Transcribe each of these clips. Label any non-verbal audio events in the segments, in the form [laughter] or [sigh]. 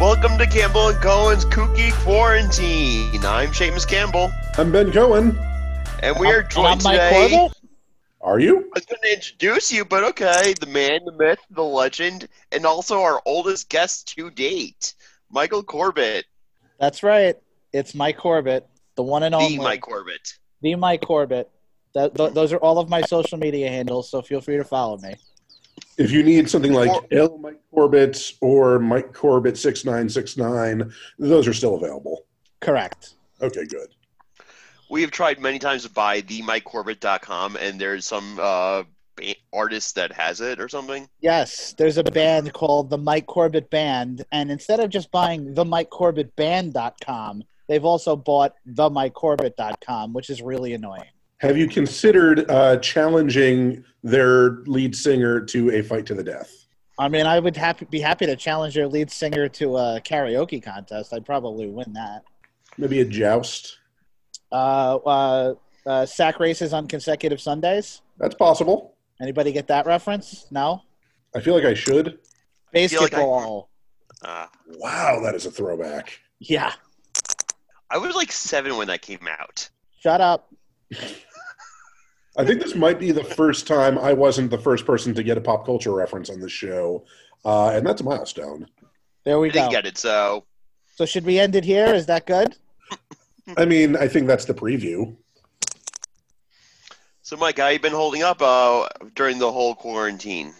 Welcome to Campbell and Cohen's Kooky Quarantine. I'm Seamus Campbell, I'm Ben Cohen. and we are And I'm joined Mike today. Are you? I was going to introduce you, but okay. The man, the myth, the legend, and also our oldest guest to date, Michael Corbett, That's right. It's Mike Corbett, the one and only. the Mike Corbett. The Mike Corbett. That, th- those are all of my social media handles, so feel free to follow me. If you need something like Or- L Mike Corbett or Mike Corbett six nine six nine, those are still available. Correct. Okay, good. We have tried many times to buy themikecorbett.com, and there's some uh, artist that has it or something. Yes, there's a band called the Mike Corbett Band, and instead of just buying the Mike Corbett Band.com, they've also bought the Mike Corbett.com, which is really annoying. Have you considered uh, challenging their lead singer to a fight to the death? I mean, I would happy, be happy to challenge their lead singer to a karaoke contest. I'd probably win that. Maybe a joust? Uh, uh, uh, sack races on consecutive Sundays. That's possible. Anybody get that reference? No. I feel like I should. feel like I- Uh, Wow, that is a throwback. Yeah. I was like seven when that came out. Shut up. [laughs] I think this might be the first time I wasn't the first person to get a pop culture reference on the show, uh, and that's a milestone. There I we didn't go. get it, so So should we end it here? Is that good? I mean, I think that's the preview. so Mike, how you been holding up uh, during the whole quarantine?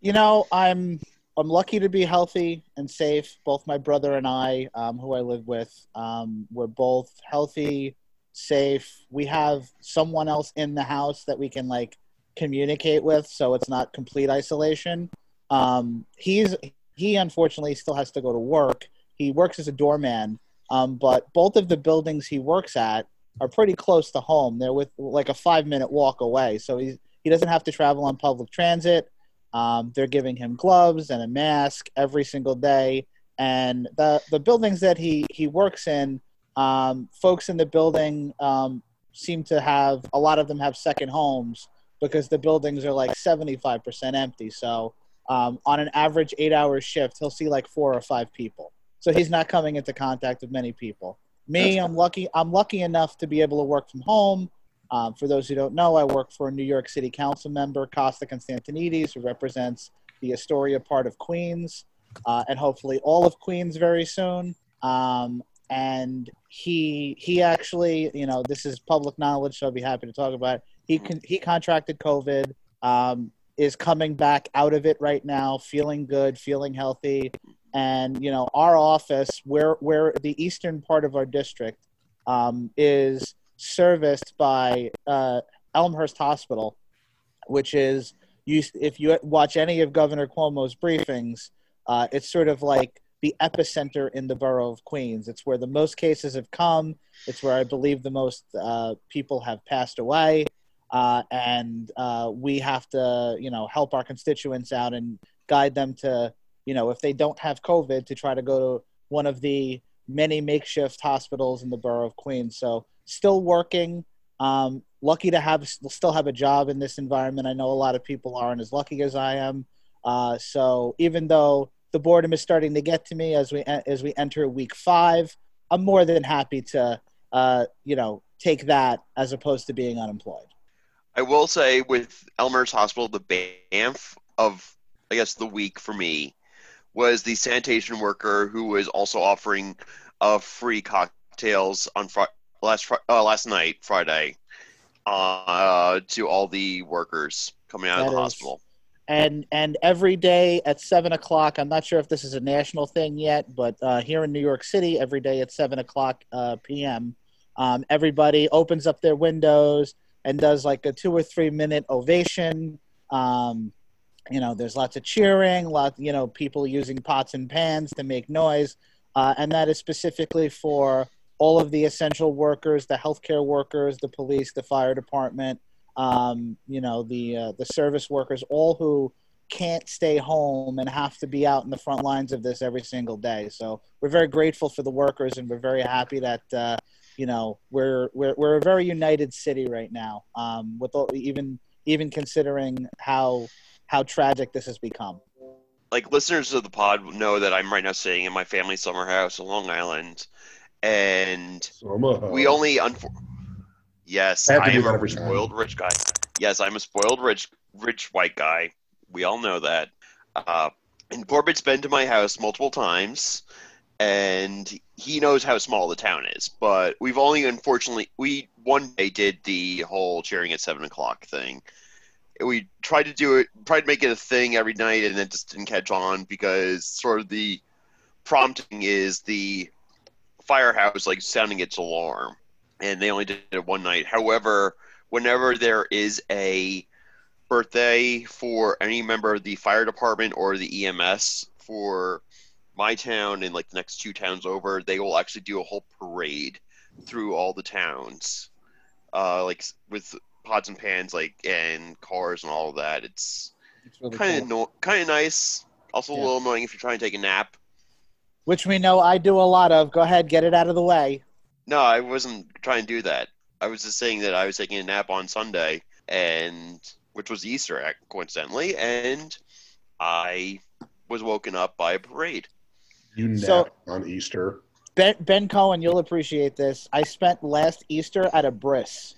You know, I'm I'm lucky to be healthy and safe. Both my brother and I, um, who I live with, um, we're both healthy, safe. We have someone else in the house that we can like communicate with, so it's not complete isolation. Um, he's he unfortunately still has to go to work. He works as a doorman, um, but both of the buildings he works at are pretty close to home. They're with like a five minute walk away, so he he doesn't have to travel on public transit. Um, they're giving him gloves and a mask every single day. And the the buildings that he he works in, um, folks in the building um, seem to have a lot of them have second homes because the buildings are like seventy five percent empty. So um, on an average eight hour shift, he'll see like four or five people. So he's not coming into contact with many people. Me, I'm lucky. I'm lucky enough to be able to work from home. Um, for those who don't know, I work for a New York City Council member, Costa Constantinides, who represents the Astoria part of Queens, uh, and hopefully all of Queens very soon. Um, and he he actually, you know, this is public knowledge, so I'll be happy to talk about. It. He con- he contracted COVID, um, is coming back out of it right now, feeling good, feeling healthy, and you know, our office, where where the eastern part of our district, um, is serviced by uh, Elmhurst Hospital, which is you. If you watch any of Governor Cuomo's briefings, uh, it's sort of like the epicenter in the borough of Queens. It's where the most cases have come. It's where I believe the most uh, people have passed away, uh, and uh, we have to, you know, help our constituents out and guide them to, you know, if they don't have COVID, to try to go to one of the many makeshift hospitals in the borough of Queens. So still working. Um, lucky to have still have a job in this environment. I know a lot of people aren't as lucky as I am. Uh, so even though the boredom is starting to get to me as we as we enter week five, I'm more than happy to uh, you know take that as opposed to being unemployed. I will say with Elmhurst Hospital, the BAMF of I guess the week for me was the sanitation worker who was also offering uh, free cocktails on fr- last fr- uh, last night Friday uh, to all the workers coming out of the is- hospital. And and every day at seven o'clock. I'm not sure if this is a national thing yet, but uh, here in New York City, every day at seven o'clock uh, p.m., um, everybody opens up their windows and does like a two or three minute ovation. Um, you know, there's lots of cheering, lot you know, people using pots and pans to make noise, uh, and that is specifically for all of the essential workers, the healthcare workers, the police, the fire department, um, you know, the uh, the service workers, all who can't stay home and have to be out in the front lines of this every single day. So we're very grateful for the workers, and we're very happy that uh, you know we're we're we're a very united city right now. Um, with all, even even considering how how tragic this has become. like listeners of the pod know that I'm right now staying in my family summer house in Long Island, and we only unfor- yes I, am a spoiled rich guy. Yes, I'm a spoiled rich rich white guy. We all know that. Uh, and Corbett's been to my house multiple times, and he knows how small the town is. But we've only unfortunately we one day did the whole cheering at seven o'clock thing. We tried to do it, tried to make it a thing every night, and it just didn't catch on because sort of the prompting is the firehouse like sounding its alarm, and they only did it one night. However, whenever there is a birthday for any member of the fire department or the EMS for my town and like the next two towns over, they will actually do a whole parade through all the towns, uh, like with pots and pans, like and cars and all of that. It's really kind of cool. no, kind of nice. Also a little annoying if you're trying to take a nap. Which we know I do a lot of. Go ahead, get it out of the way. No, I wasn't trying to do that. I was just saying that I was taking a nap on Sunday, and which was Easter, ac- coincidentally, and I was woken up by a parade. You nap So- on Easter. Ben, ben Cohen, you'll appreciate this. I spent last Easter at a bris.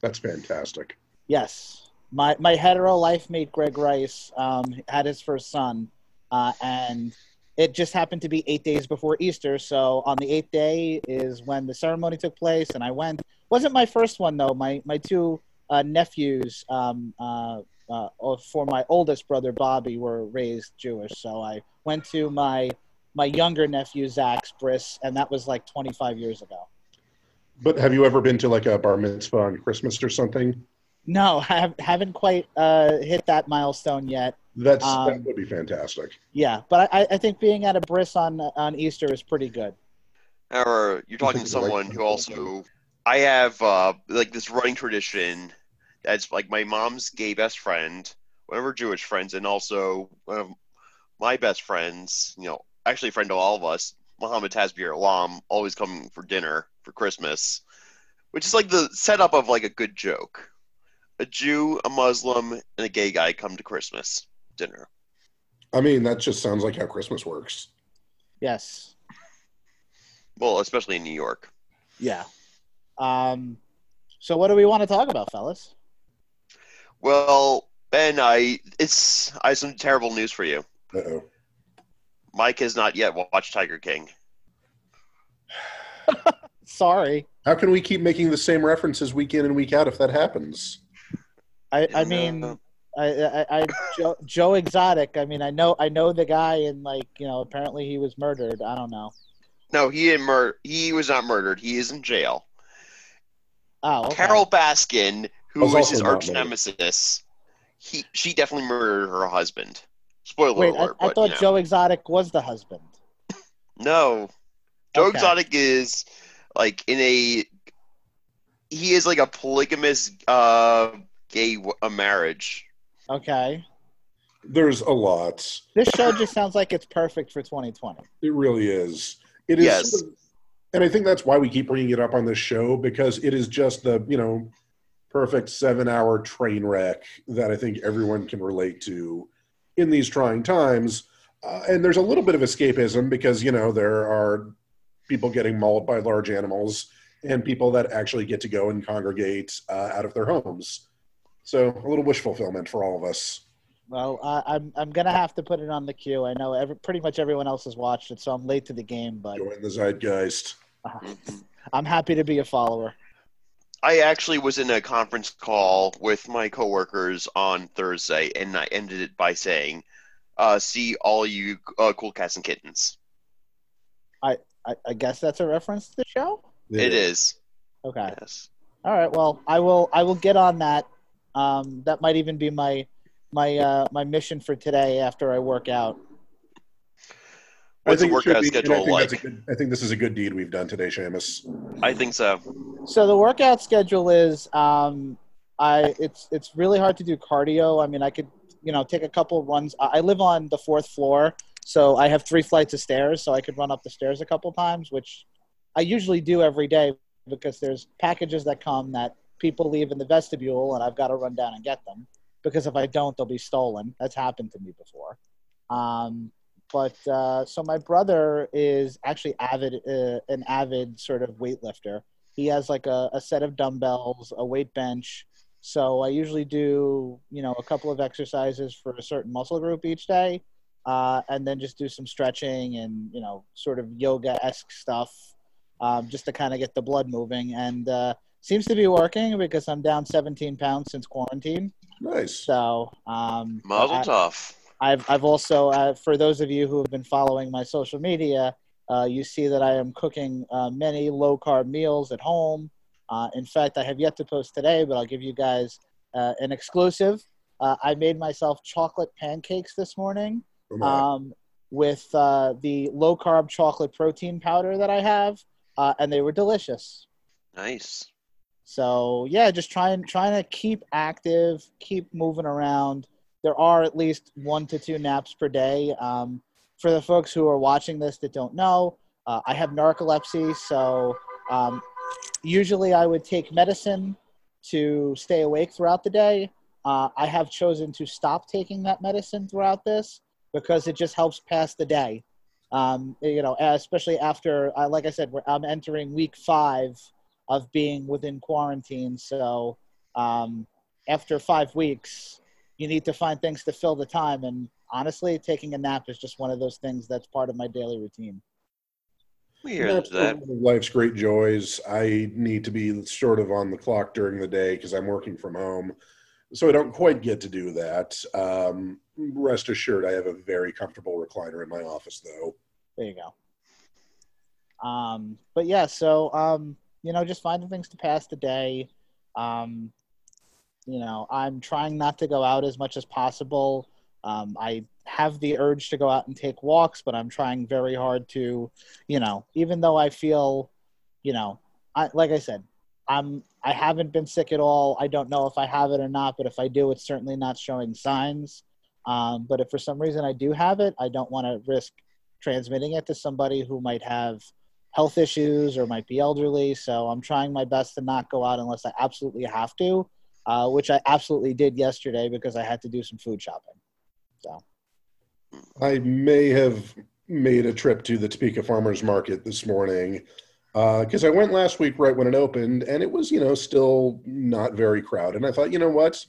That's fantastic. Yes, my my hetero life mate Greg Rice um, had his first son, uh, and it just happened to be eight days before Easter. So on the eighth day is when the ceremony took place, and I went. wasn't my first one though. My my two uh, nephews um, uh, uh, for my oldest brother Bobby were raised Jewish, so I went to my my younger nephew Zach's bris, and that was like 25 years ago. But have you ever been to like a bar mitzvah on Christmas or something? No, I have, haven't quite uh, hit that milestone yet. That's Um, that would be fantastic. Yeah, but I, I think being at a bris on on Easter is pretty good. Or you're talking to think the right someone who also, I have uh, like this running tradition that's like my mom's gay best friend, one of her Jewish friends, and also one of my best friends. You know, actually a friend of all of us, Muhammad Tasbir Alam, always coming for dinner for Christmas, which is like the setup of like a good joke. A Jew, a Muslim, and a gay guy come to Christmas dinner. I mean, that just sounds like how Christmas works. Yes. Well, especially in New York. Yeah. Um. So what do we want to talk about, fellas? Well, Ben, I it's I have some terrible news for you. Uh oh. Mike has not yet watched Tiger King. [laughs] Sorry. How can we keep making the same references week in and week out if that happens? I I No. mean I I, I Joe, Joe Exotic. I mean I know I know the guy and like you know apparently he was murdered. I don't know. No, he didn't mur- He was not murdered. He is in jail. Oh. Okay. Carole Baskin, who Was is his arch nemesis, he she definitely murdered her husband. Spoiler Wait, I! I but, thought you know. Joe Exotic was the husband. [laughs] No, Joe Okay. Exotic is like in a. He is like a polygamous uh, gay w- a marriage. Okay. There's a lot. This show just sounds like it's perfect for 2020. It really is. It is. Yes. sort of- and I think that's why we keep bringing it up on this show because it is just the you know perfect seven-hour train wreck that I think everyone can relate to in these trying times. Uh, and there's a little bit of escapism because you know there are people getting mauled by large animals and people that actually get to go and congregate uh, out of their homes. So a little wish fulfillment for all of us. Well, I, I'm I'm gonna have to put it on the queue. I know every, pretty much everyone else has watched it, so I'm late to the game. But Join the zeitgeist. uh. [laughs] I'm happy to be a follower. I actually was in a conference call with my coworkers on Thursday, and I ended it by saying, uh, "See all you uh, cool cats and kittens." I, I guess that's a reference to the show. It is. Okay. Yes. All right. Well, I will I will get on that. Um, that might even be my my uh, my mission for today after I work out. What's the I think it should workout be- and I schedule think like? good- I think this is a good deed we've done today, Seamus. I think so. So the workout schedule is um, I it's it's really hard to do cardio. I mean, I could you know take a couple runs. I I live on the fourth floor, so I have three flights of stairs, so I could run up the stairs a couple times, which I usually do every day because there's packages that come that people leave in the vestibule, and I've got to run down and get them because if I don't, they'll be stolen. That's happened to me before. Um, but uh, so my brother is actually avid, uh, an avid sort of weightlifter. He has like a, a set of dumbbells, a weight bench. So I usually do, you know, a couple of exercises for a certain muscle group each day, uh, and then just do some stretching and you know, sort of yoga esque stuff, um, just to kind of get the blood moving. And uh, seems to be working because I'm down 17 pounds since quarantine. Nice. So, um, Mazel I- tov. I've I've also uh, for those of you who have been following my social media, uh, you see that I am cooking uh, many low carb meals at home. Uh, in fact, I have yet to post today, but I'll give you guys uh, an exclusive. Uh, I made myself chocolate pancakes this morning um, with uh, the low carb chocolate protein powder that I have, uh, and they were delicious. Nice. So yeah, just trying trying to keep active, keep moving around. There are at least one to two naps per day. Um, for the folks who are watching this that don't know, uh, I have narcolepsy, so um, usually I would take medicine to stay awake throughout the day. Uh, I have chosen to stop taking that medicine throughout this because it just helps pass the day. Um, you know, especially after, uh, like I said, I'm entering week five of being within quarantine. So um, after five weeks, you need to find things to fill the time. And honestly, taking a nap is just one of those things that's part of my daily routine. We hear That's that. one of life's great joys. I need to be sort of on the clock during the day because I'm working from home. So I don't quite get to do that. Um, rest assured, I have a very comfortable recliner in my office, though. There you go. Um, but yeah, so um, you know, just finding things to pass the day. Um, you know, I'm trying not to go out as much as possible. Um, I have the urge to go out and take walks, but I'm trying very hard to, you know, even though I feel, you know, I, like I said, I'm I haven't been sick at all. I don't know if I have it or not, but if I do, it's certainly not showing signs. Um, but if for some reason I do have it, I don't want to risk transmitting it to somebody who might have health issues or might be elderly. So I'm trying my best to not go out unless I absolutely have to, uh, which I absolutely did yesterday because I had to do some food shopping. So I may have made a trip to the Topeka Farmers Market this morning because I went last week right when it opened, and it was, you know, still not very crowded. And I thought, you know what?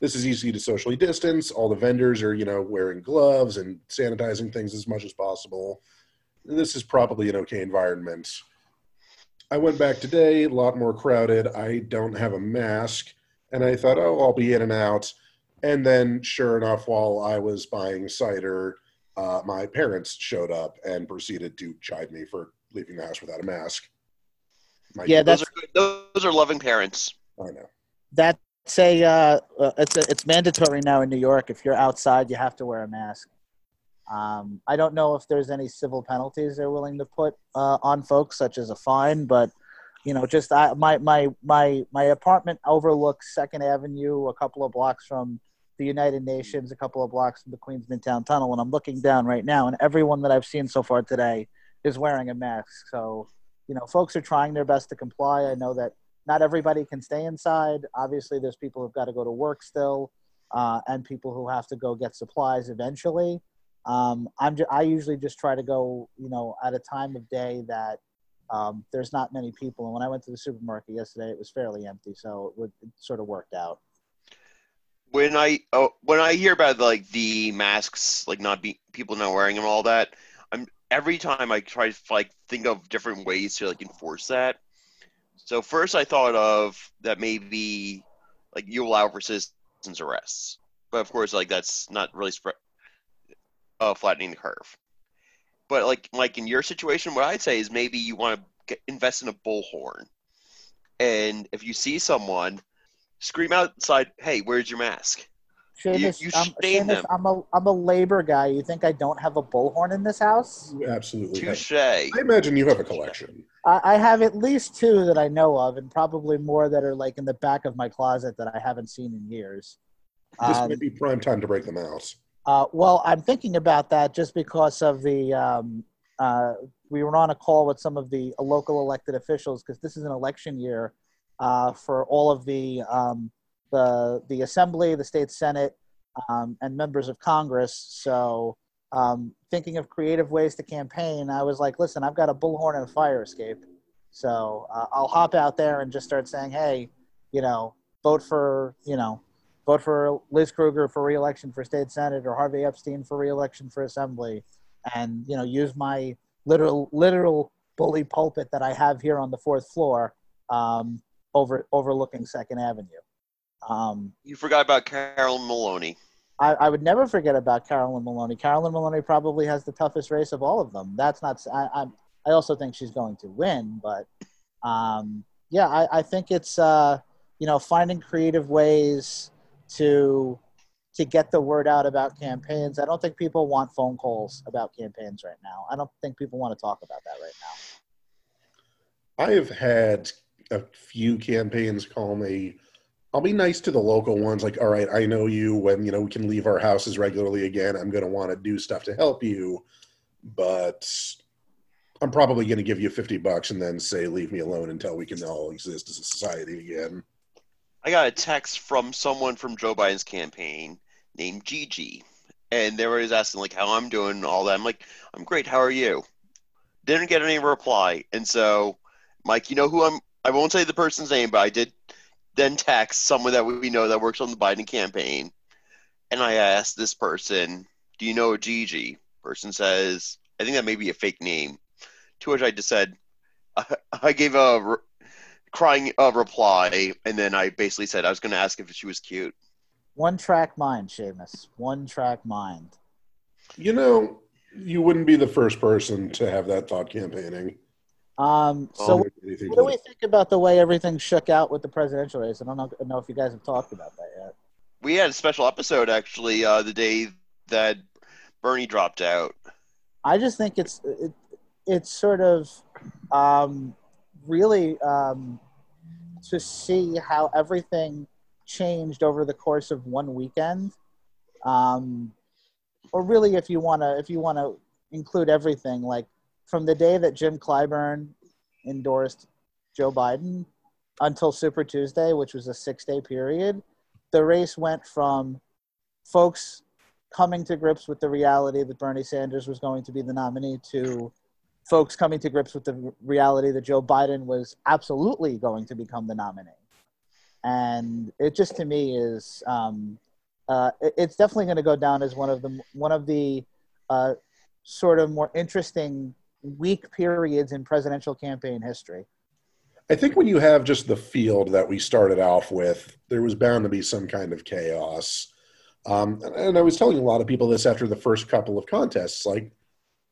This is easy to socially distance. All the vendors are, you know, wearing gloves and sanitizing things as much as possible. This is probably an okay environment. I went back today, a lot more crowded. I don't have a mask, and I thought, oh, I'll be in and out. And then, sure enough, while I was buying cider, uh, my parents showed up and proceeded to chide me for leaving the house without a mask. My- Yeah, Those that's- are good. Those are loving parents. I know. that's a uh, uh, it's a, it's mandatory now in New York. If you're outside, you have to wear a mask. Um, I don't know if there's any civil penalties they're willing to put uh, on folks, such as a fine, but you know, just I, my my my my apartment overlooks Second Avenue, a couple of blocks from the United Nations, a couple of blocks from the Queens Midtown Tunnel, and I'm looking down right now, and everyone that I've seen so far today is wearing a mask. So, you know, folks are trying their best to comply. I know that not everybody can stay inside. Obviously, there's people who've got to go to work still, uh, and people who have to go get supplies eventually. Um, I'm ju- I usually just try to go, you know, at a time of day that um, there's not many people. And when I went to the supermarket yesterday, it was fairly empty, so it, would, it sort of worked out. When I oh, when I hear about like the masks, like not be people not wearing them, all that, I'm every time I try to like think of different ways to like enforce that. So first, I thought of that maybe like you allow for citizens arrests, but of course, like that's not really uh, flattening the curve. But like like in your situation, what I'd say is maybe you want to invest in a bullhorn, and if you see someone, scream outside, "Hey, where's your mask?" Seamus, you um, shame Seamus, them. I'm a I'm a labor guy. You think I don't have a bullhorn in this house? Absolutely. have- Touche. I imagine you have a collection. I, I have at least two that I know of, and probably more that are like in the back of my closet that I haven't seen in years. This Um, might be prime time to break them out. Uh, well, I'm thinking about that just because of the. Um, uh, we were on a call with some of the local elected officials because this is an election year uh, for all of the um, the the assembly, the state senate, um, and members of Congress. So um, thinking of creative ways to campaign, I was like, listen, I've got a bullhorn and a fire escape. So uh, I'll hop out there and just start saying, hey, you know, vote for, you know, vote for Liz Krueger for reelection for state senate or Harvey Epstein for reelection for assembly, and you know, use my literal literal bully pulpit that I have here on the fourth floor, um, over overlooking Second Avenue. Um, You forgot about Carolyn Maloney. I, I would never forget about Carolyn Maloney. Carolyn Maloney probably has the toughest race of all of them. That's not. I I, I also think she's going to win, but um, yeah, I, I think it's uh, you know finding creative ways to to get the word out about campaigns. I don't think people want phone calls about campaigns right now. I don't think people want to talk about that right now. I have had a few campaigns call me. I'll be nice to the local ones, like, all right, I know you. When you know we can leave our houses regularly again, I'm going to want to do stuff to help you, but I'm probably going to give you 50 bucks and then say, leave me alone until we can all exist as a society again. I got a text from someone from Joe Biden's campaign named Gigi, and they were asking like how I'm doing, and all that. I'm like, I'm great. How are you? Didn't get any reply, and so, Mike, you know who I'm. I won't say the person's name, but I did then text someone that we know that works on the Biden campaign, and I asked this person, "Do you know a Gigi?" Person says, "I think that may be a fake name." To which I just said, I, [laughs] I gave a crying uh, reply, and then I basically said I was going to ask if she was cute. One track mind, Seamus. One track mind. You know, you wouldn't be the first person to have that thought campaigning. Um, so, anything what do we think about the way everything shook out with the presidential race? I don't know, know if you guys have talked about that yet. We had a special episode actually uh, the day that Bernie dropped out. I just think it's it, it's sort of um, really um, to see how everything changed over the course of one weekend, um, or really if you want to if you want to include everything, like from the day that Jim Clyburn endorsed Joe Biden until Super Tuesday, which was a six day period, the race went from folks coming to grips with the reality that Bernie Sanders was going to be the nominee to folks coming to grips with the reality that Joe Biden was absolutely going to become the nominee. And it just to me is um, uh, it- it's definitely going to go down as one of the one of the uh, sort of more interesting weak periods in presidential campaign history. I think when you have just the field that we started off with, there was bound to be some kind of chaos. Um, and, and I was telling a lot of people this after the first couple of contests. Like,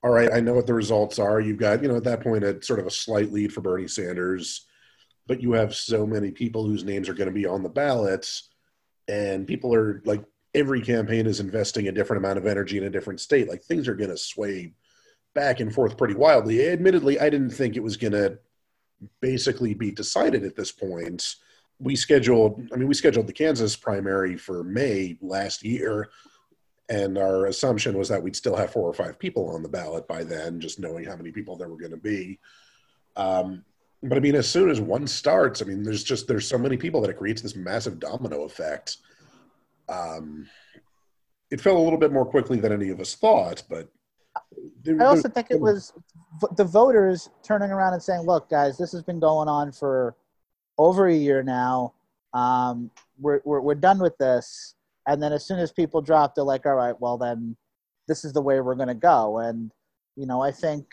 all right, I know what the results are. You've got, you know, at that point, a sort of a slight lead for Bernie Sanders, but you have so many people whose names are going to be on the ballots, and people are like, every campaign is investing a different amount of energy in a different state. Like, things are going to sway back and forth pretty wildly. Admittedly, I didn't think it was going to basically be decided at this point. We scheduled, I mean, we scheduled the Kansas primary for May last year, and our assumption was that we'd still have four or five people on the ballot by then, just knowing how many people there were going to be. Um, but I mean, as soon as one starts, I mean, there's just there's so many people that it creates this massive domino effect. Um, it fell a little bit more quickly than any of us thought, but there- I also there- think it was the voters turning around and saying, "Look, guys, this has been going on for over a year now. Um, we're, we're we're done with this." And then as soon as people drop, they're like, "All right, well then, this is the way we're going to go." And you know, I think,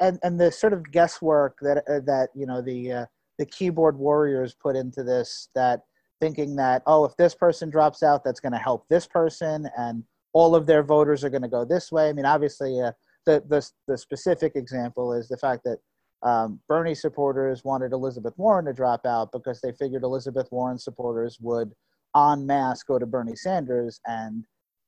and and the sort of guesswork that uh, that you know the uh, the keyboard warriors put into this, that thinking that oh, if this person drops out, that's going to help this person, and all of their voters are going to go this way. I mean, obviously. Uh, the, the, the specific example is the fact that um, Bernie supporters wanted Elizabeth Warren to drop out because they figured Elizabeth Warren supporters would en masse go to Bernie Sanders. And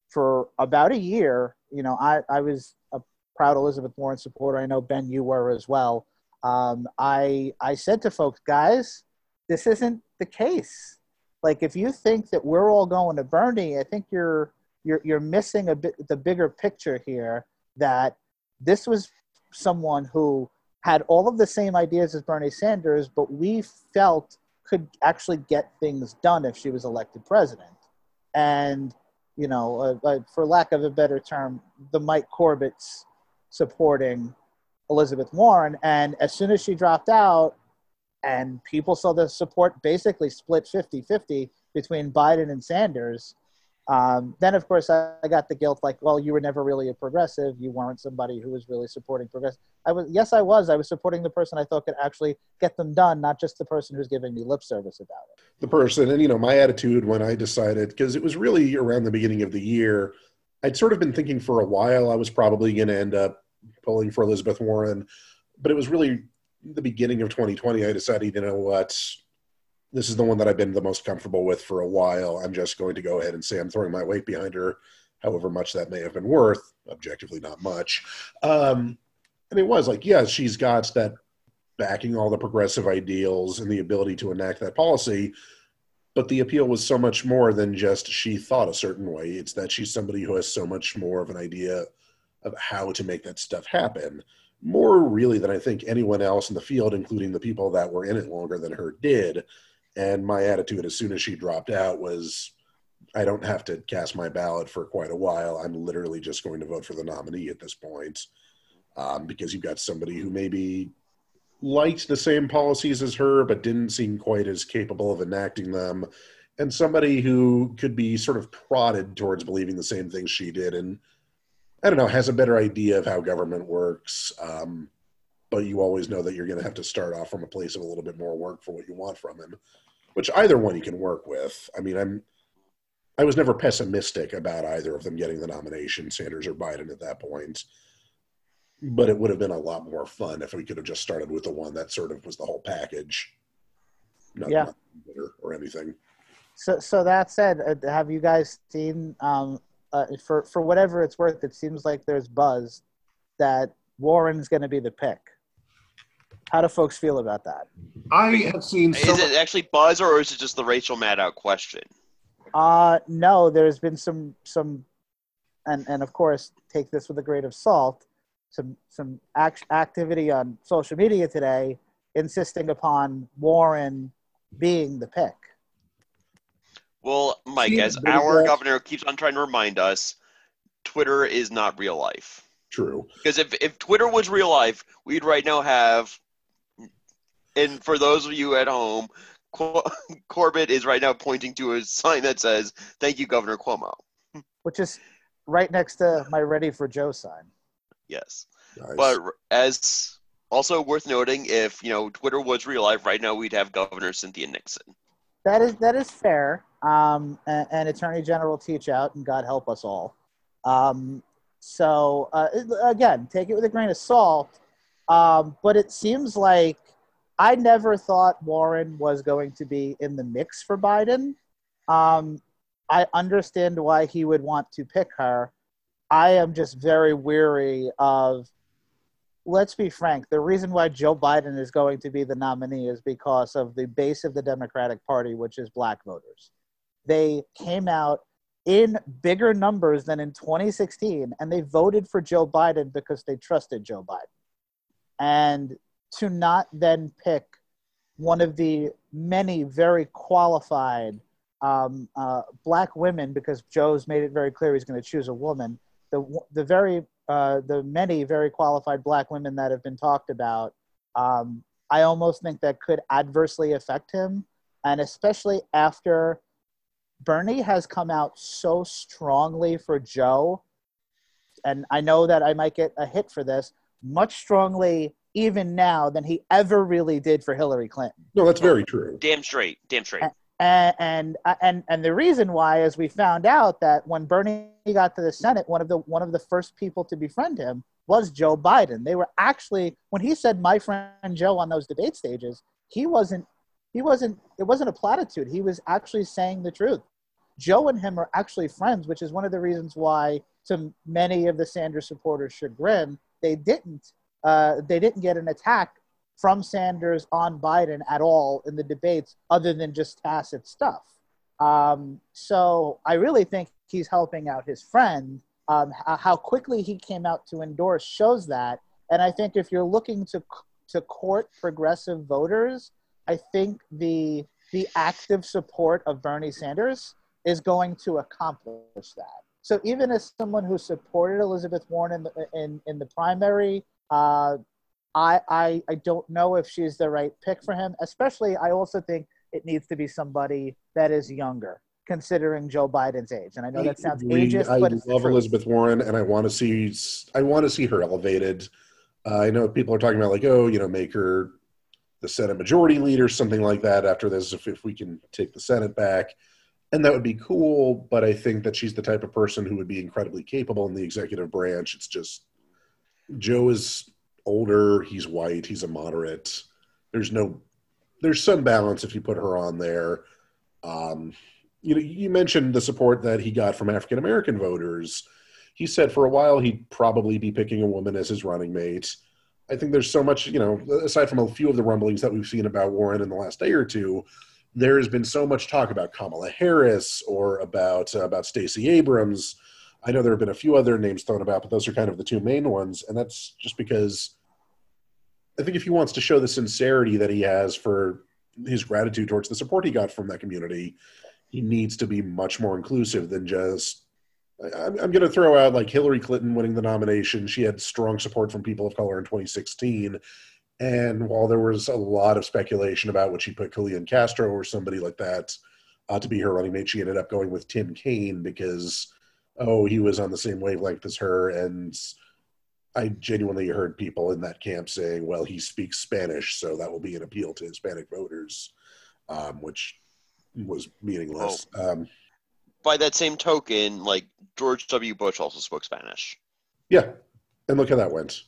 for about a year, you know, I, I was a proud Elizabeth Warren supporter. I know, Ben, you were as well. Um, I, I said to folks, guys, this isn't the case. Like, if you think that we're all going to Bernie, I think you're, you're, you're missing a bit the bigger picture here that this was someone who had all of the same ideas as Bernie Sanders, but we felt could actually get things done if she was elected president. And you know, uh, uh, for lack of a better term, the Mike Corbett's supporting Elizabeth Warren. And as soon as she dropped out, and people saw the support basically split 50 50 between Biden and Sanders, um, then, of course, I, I, got the guilt like, well, you were never really a progressive. You weren't somebody who was really supporting progress. I was, yes, I was. I was supporting the person I thought could actually get them done, not just the person who's giving me lip service about it. The person, and you know, my attitude when I decided, because it was really around the beginning of the year, I'd sort of been thinking for a while I was probably going to end up pulling for Elizabeth Warren, but it was really the beginning of 2020. I decided, you know what, this is the one that I've been the most comfortable with for a while. I'm just going to go ahead and say I'm throwing my weight behind her, however much that may have been worth. Objectively, not much. Um, and it was like, yeah, she's got that backing all the progressive ideals and the ability to enact that policy. But the appeal was so much more than just she thought a certain way. It's that she's somebody who has so much more of an idea of how to make that stuff happen. More really than I think anyone else in the field, including the people that were in it longer than her, did. And my attitude as soon as she dropped out was I don't have to cast my ballot for quite a while. I'm literally just going to vote for the nominee at this point um, because you've got somebody who maybe liked the same policies as her but didn't seem quite as capable of enacting them, and somebody who could be sort of prodded towards believing the same things she did and I don't know, has a better idea of how government works. Um, but you always know that you're going to have to start off from a place of a little bit more work for what you want from him which either one you can work with. I mean, I'm I was never pessimistic about either of them getting the nomination, Sanders or Biden at that point. But it would have been a lot more fun if we could have just started with the one that sort of was the whole package. Not, yeah. Not or anything. So, so that said, uh, have you guys seen, um, uh, for for whatever it's worth, it seems like there's buzz that Warren's going to be the pick. How do folks feel about that? I have seen. Is it actually buzz, or is it just the Rachel Maddow question? Uh no. There's been some some, and and of course, take this with a grain of salt. Some some act- activity on social media today, insisting upon Warren being the pick. Well, Mike, as our governor keeps on trying to remind us, Twitter is not real life. True. Because if, if Twitter was real life, we'd right now have and for those of you at home, Cor- [laughs] Corbett is right now pointing to a sign that says, "Thank you, Governor Cuomo," [laughs] which is right next to my "Ready for Joe" sign. Yes, nice. but as also worth noting, if you know Twitter was real life, right now we'd have Governor Cynthia Nixon. That is that is fair. Um, and, and, Attorney General Teachout, and God help us all. Um, so uh, again, take it with a grain of salt. Um, but it seems like I never thought Warren was going to be in the mix for Biden. Um, I understand why he would want to pick her. I am just very weary of. Let's be frank. The reason why Joe Biden is going to be the nominee is because of the base of the Democratic Party, which is black voters. They came out in bigger numbers than in 2016, and they voted for Joe Biden because they trusted Joe Biden. And to not then pick one of the many very qualified um, uh, black women, because Joe's made it very clear he's going to choose a woman. The the very uh, the many very qualified black women that have been talked about, um, I almost think that could adversely affect him, and especially after Bernie has come out so strongly for Joe, and I know that I might get a hit for this, much strongly even now than he ever really did for Hillary Clinton. No, that's very true. Damn straight. Damn straight. And, and and and the reason why is we found out that when Bernie got to the Senate, one of the one of the first people to befriend him was Joe Biden. They were actually when he said my friend Joe on those debate stages, he wasn't he wasn't it wasn't a platitude. He was actually saying the truth. Joe and him are actually friends, which is one of the reasons why to many of the Sanders supporters chagrin, they didn't uh, they didn't get an attack from Sanders on Biden at all in the debates, other than just tacit stuff. Um, so I really think he's helping out his friend. Um, how quickly he came out to endorse shows that. And I think if you're looking to to court progressive voters, I think the the active support of Bernie Sanders is going to accomplish that. So even as someone who supported Elizabeth Warren in the, in, in the primary, uh, I, I, I don't know if she's the right pick for him. Especially, I also think it needs to be somebody that is younger, considering Joe Biden's age. And I know that sounds ageist, I but it's love. Elizabeth Warren, and I want to see I want to see her elevated. Uh, I know people are talking about like, oh, you know, make her the Senate Majority Leader, something like that. After this, if, if we can take the Senate back, and that would be cool. But I think that she's the type of person who would be incredibly capable in the executive branch. It's just Joe is older. He's white. He's a moderate. There's no there's some balance if you put her on there. Um, you know, you mentioned the support that he got from African American voters. He said for a while he'd probably be picking a woman as his running mate. I think there's so much, you know, aside from a few of the rumblings that we've seen about Warren in the last day or two, there has been so much talk about Kamala Harris or about uh, about Stacey Abrams. I know there have been a few other names thrown about, but those are kind of the two main ones, and that's just because I think if he wants to show the sincerity that he has for his gratitude towards the support he got from that community, he needs to be much more inclusive than just. I'm, I'm going to throw out like Hillary Clinton winning the nomination. She had strong support from people of color in 2016. And while there was a lot of speculation about would she put Julian Castro or somebody like that uh, to be her running mate, she ended up going with Tim Kaine because, oh, he was on the same wavelength as her. And I genuinely heard people in that camp saying, well, he speaks Spanish, so that will be an appeal to Hispanic voters, um, which was meaningless. Um, By that same token, like George W. Bush also spoke Spanish. yeah. And look how that went.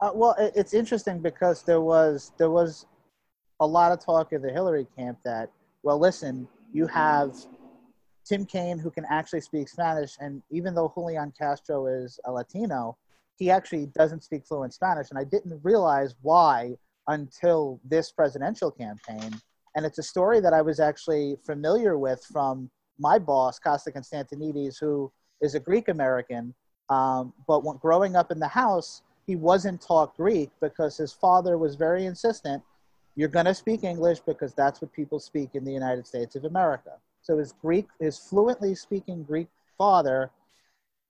Uh, well, it, it's interesting because there was there was a lot of talk in the Hillary camp that, well, listen, you have Tim Kaine who can actually speak Spanish, and even though Julian Castro is a Latino, he actually doesn't speak fluent Spanish, and I didn't realize why until this presidential campaign. And it's a story that I was actually familiar with from my boss, Costa Constantinides, who is a Greek American. Um, but when, growing up in the house, he wasn't taught Greek because his father was very insistent you're going to speak English because that's what people speak in the United States of America. So his Greek, his fluently speaking Greek father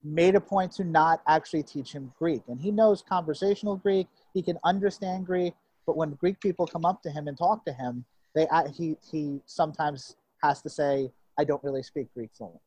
made a point to not actually teach him Greek. And he knows conversational Greek, he can understand Greek, but when Greek people come up to him and talk to him, they he he sometimes has to say, "I don't really speak Greek fluently."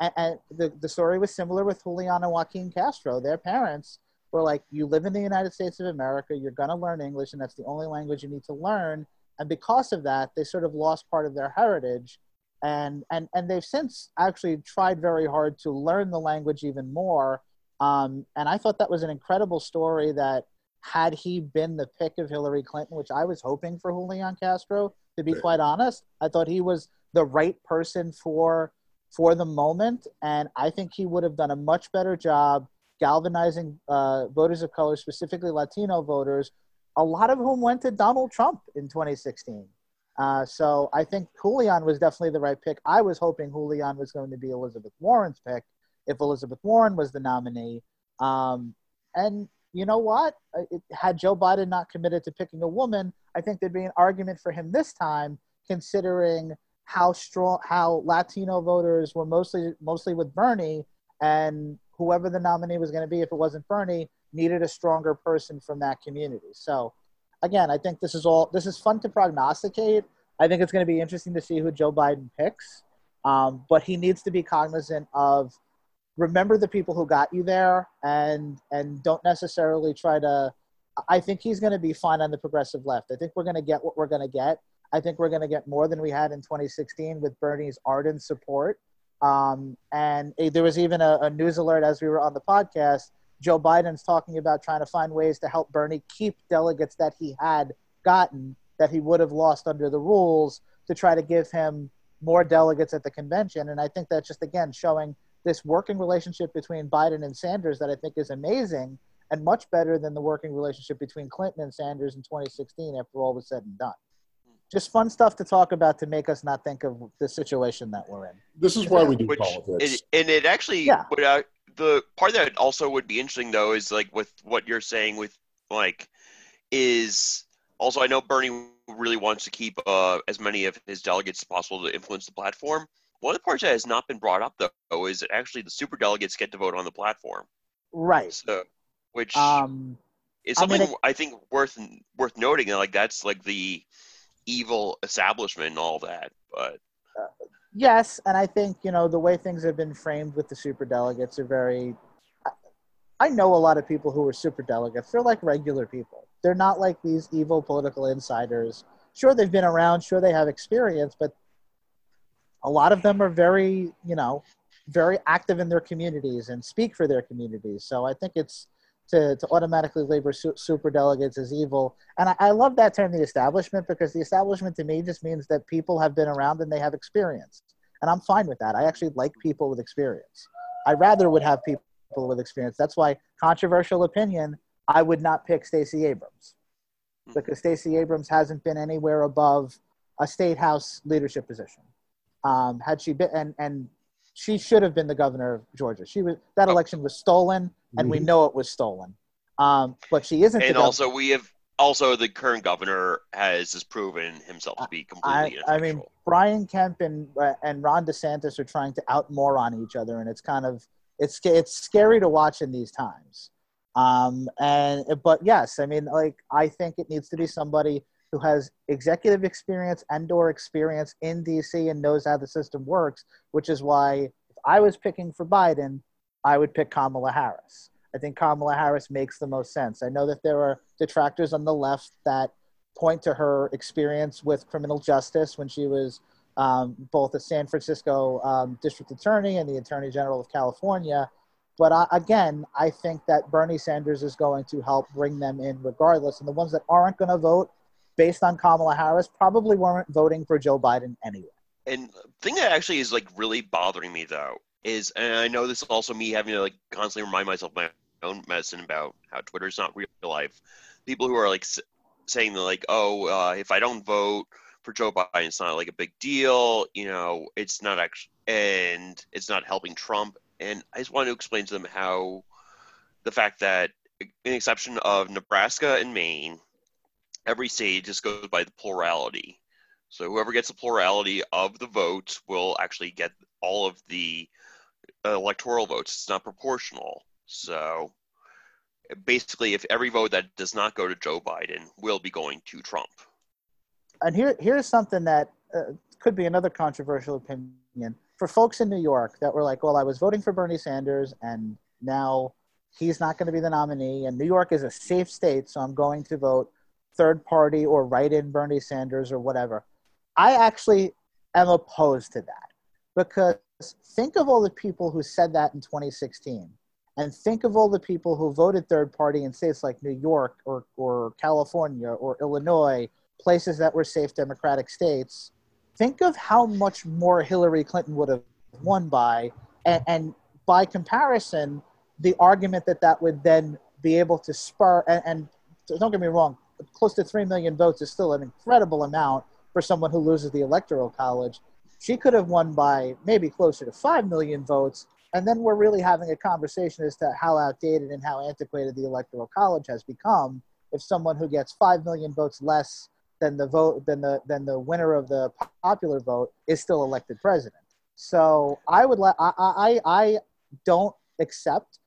And, and the the story was similar with Julian and Joaquin Castro. Their parents were like, "You live in the United States of America. You're gonna learn English, and that's the only language you need to learn." And because of that, they sort of lost part of their heritage and and and they've since actually tried very hard to learn the language even more. Um, and I thought that was an incredible story. That had he been the pick of Hillary Clinton, which I was hoping for Julian Castro, to be quite honest, I thought he was the right person for for the moment, and I think he would have done a much better job galvanizing uh, voters of color, specifically Latino voters, a lot of whom went to Donald Trump in 2016. Uh, so I think Julian was definitely the right pick. I was hoping Julian was going to be Elizabeth Warren's pick if Elizabeth Warren was the nominee. Um, and you know what? Uh, It, had Joe Biden not committed to picking a woman, I think there'd be an argument for him this time, considering how strong, how Latino voters were mostly mostly with Bernie, and whoever the nominee was going to be, if it wasn't Bernie, needed a stronger person from that community. So again, I think this is all this is fun to prognosticate. I think it's going to be interesting to see who Joe Biden picks, um, but he needs to be cognizant of remember the people who got you there, and and don't necessarily try to. I think he's going to be fine on the progressive left. I think we're going to get what we're going to get. I think we're going to get more than we had in 2016 with Bernie's ardent support. Um, and eh, there was even a, a news alert as we were on the podcast Joe Biden's talking about trying to find ways to help Bernie keep delegates that he had gotten that he would have lost under the rules to try to give him more delegates at the convention. And I think that's just, again, showing this working relationship between Biden and Sanders that I think is amazing and much better than the working relationship between Clinton and Sanders in 2016 after all was said and done. Just fun stuff to talk about to make us not think of the situation that we're in. This is why we do Which politics. it, and it actually Yeah. would uh, the part that also would be interesting though is like with what you're saying with like is also I know Bernie really wants to keep uh, as many of his delegates as possible to influence the platform. one of the parts that has not been brought up though is that actually the super delegates get to vote on the platform. Right. So, which Um, is something I think worth worth noting. and, Like that's like the evil establishment and all that. But Yes, and I think you know the way things have been framed with the super delegates are very. I- know a lot of people who are super delegates. They're like regular people. They're not like these evil political insiders. Sure, they've been around. Sure, they have experience, but a lot of them are very, you know, very active in their communities and speak for their communities. So I think it's to, to automatically label su- super delegates as evil. And I, I love that term, the establishment, because the establishment to me just means that people have been around and they have experience. And I'm fine with that. I actually like people with experience. I rather would have people with experience. That's why, controversial opinion, I would not pick Stacey Abrams because Stacey Abrams hasn't been anywhere above a state house leadership position. Um, had she been, and, and she should have been the governor of Georgia. She was that Oh. election was stolen, and we Mhm. know it was stolen. Um, but she isn't. the and gov- also we have also the current governor has just proven himself to be completely I mean. Brian Kemp and uh, and Ron DeSantis are trying to out moron each other, and it's kind of it's it's scary to watch in these times. Um, and but yes, I mean, like I think it needs to be somebody who has executive experience and or experience in DC and knows how the system works. Which is why if I was picking for Biden, I would pick Kamala Harris. I think Kamala Harris makes the most sense. I know that there are detractors on the left that point to her experience with criminal justice when she was um, both a San Francisco um, district attorney and the attorney general of California. But I, again, I think that Bernie Sanders is going to help bring them in regardless. And the ones that aren't going to vote based on Kamala Harris probably weren't voting for Joe Biden anyway. And the thing that actually is like really bothering me though is, and I know this is also me having to like constantly remind myself my own medicine about how Twitter is not real life. People who are like s- saying that like, oh, uh, if I don't vote for Joe Biden, it's not like a big deal. You know, it's not actually, and it's not helping Trump. And I just want to explain to them how the fact that, in exception of Nebraska and Maine, every state just goes by the plurality. So whoever gets the plurality of the votes will actually get all of the electoral votes. It's not proportional. So basically, if every vote that does not go to Joe Biden will be going to Trump. and here here's something that uh, could be another controversial opinion for folks in New York that were like, "Well, I was voting for Bernie Sanders, and now he's not going to be the nominee, and New York is a safe state, so I'm going to vote third party or write in Bernie Sanders or whatever." I actually am opposed to that because think of all the people who said that in 2016 and think of all the people who voted third party in states like New York or, or California or Illinois places that were safe democratic states, think of how much more Hillary Clinton would have won by. And, and by comparison, the argument that that would then be able to spur, and, and don't get me wrong, close to 3 million votes is still an incredible amount for someone who loses the electoral college. She could have won by maybe closer to 5 million votes. And then we're really having a conversation as to how outdated and how antiquated the electoral college has become. If someone who gets 5 million votes less than the vote than the than the winner of the popular vote is still elected president. So I would let I I I don't accept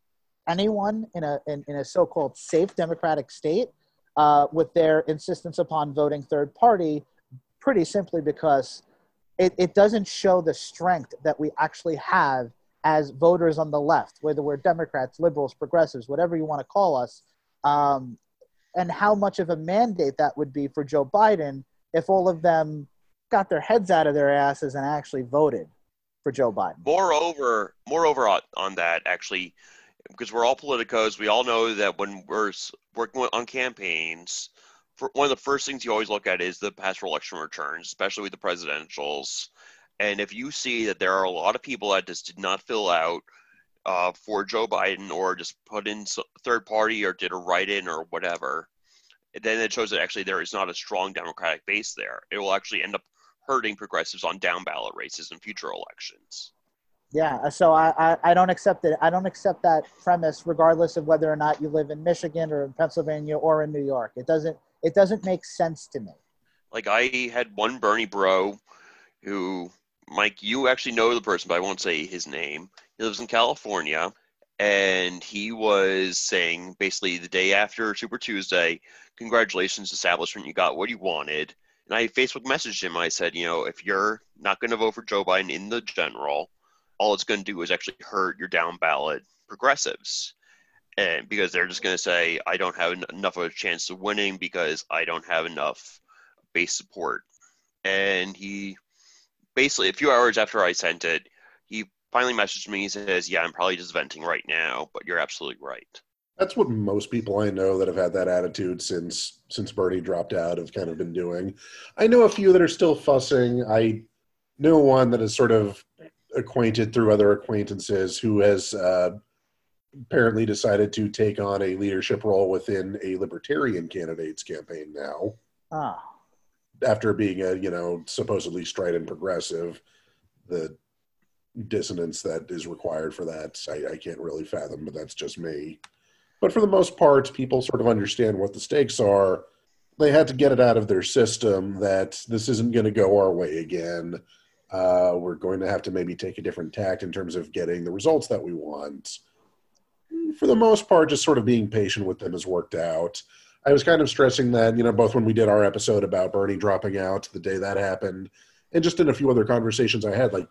anyone in a in, in a so-called safe democratic state uh, with their insistence upon voting third party, pretty simply because it, it doesn't show the strength that we actually have as voters on the left, whether we're Democrats, liberals, progressives, whatever you want to call us. Um, and how much of a mandate that would be for Joe Biden if all of them got their heads out of their asses and actually voted for Joe Biden. Moreover, moreover on, on that, actually, because we're all politicos, we all know that when we're working on campaigns, one of the first things you always look at is the past election returns, especially with the presidentials. And if you see that there are a lot of people that just did not fill out uh, for Joe Biden or just put in third party or did a write in or whatever, then it shows that actually there is not a strong Democratic base there. It will actually end up hurting progressives on down ballot races in future elections. Yeah, so I, I, I don't accept it. I don't accept that premise, regardless of whether or not you live in Michigan or in Pennsylvania or in New York. It doesn't it doesn't make sense to me. Like I had one Bernie bro who Mike, you actually know the person, but I won't say his name. He lives in California, and he was saying basically the day after Super Tuesday, "Congratulations, establishment! You got what you wanted." And I Facebook messaged him. I said, you know, if you're not going to vote for Joe Biden in the general, all it's going to do is actually hurt your down ballot progressives. And because they're just going to say, I don't have enough of a chance of winning because I don't have enough base support. And he basically, a few hours after I sent it, he finally messaged me. He says, Yeah, I'm probably just venting right now, but you're absolutely right. That's what most people I know that have had that attitude since since Bernie dropped out have kind of been doing. I know a few that are still fussing. I know one that is sort of acquainted through other acquaintances who has uh, apparently decided to take on a leadership role within a libertarian candidate's campaign now. Ah. After being a you know supposedly strident progressive, the dissonance that is required for that I, I can't really fathom, but that's just me. But for the most part, people sort of understand what the stakes are. They had to get it out of their system that this isn't going to go our way again. Uh, we're going to have to maybe take a different tact in terms of getting the results that we want. For the most part, just sort of being patient with them has worked out. I was kind of stressing that, you know, both when we did our episode about Bernie dropping out the day that happened, and just in a few other conversations I had, like,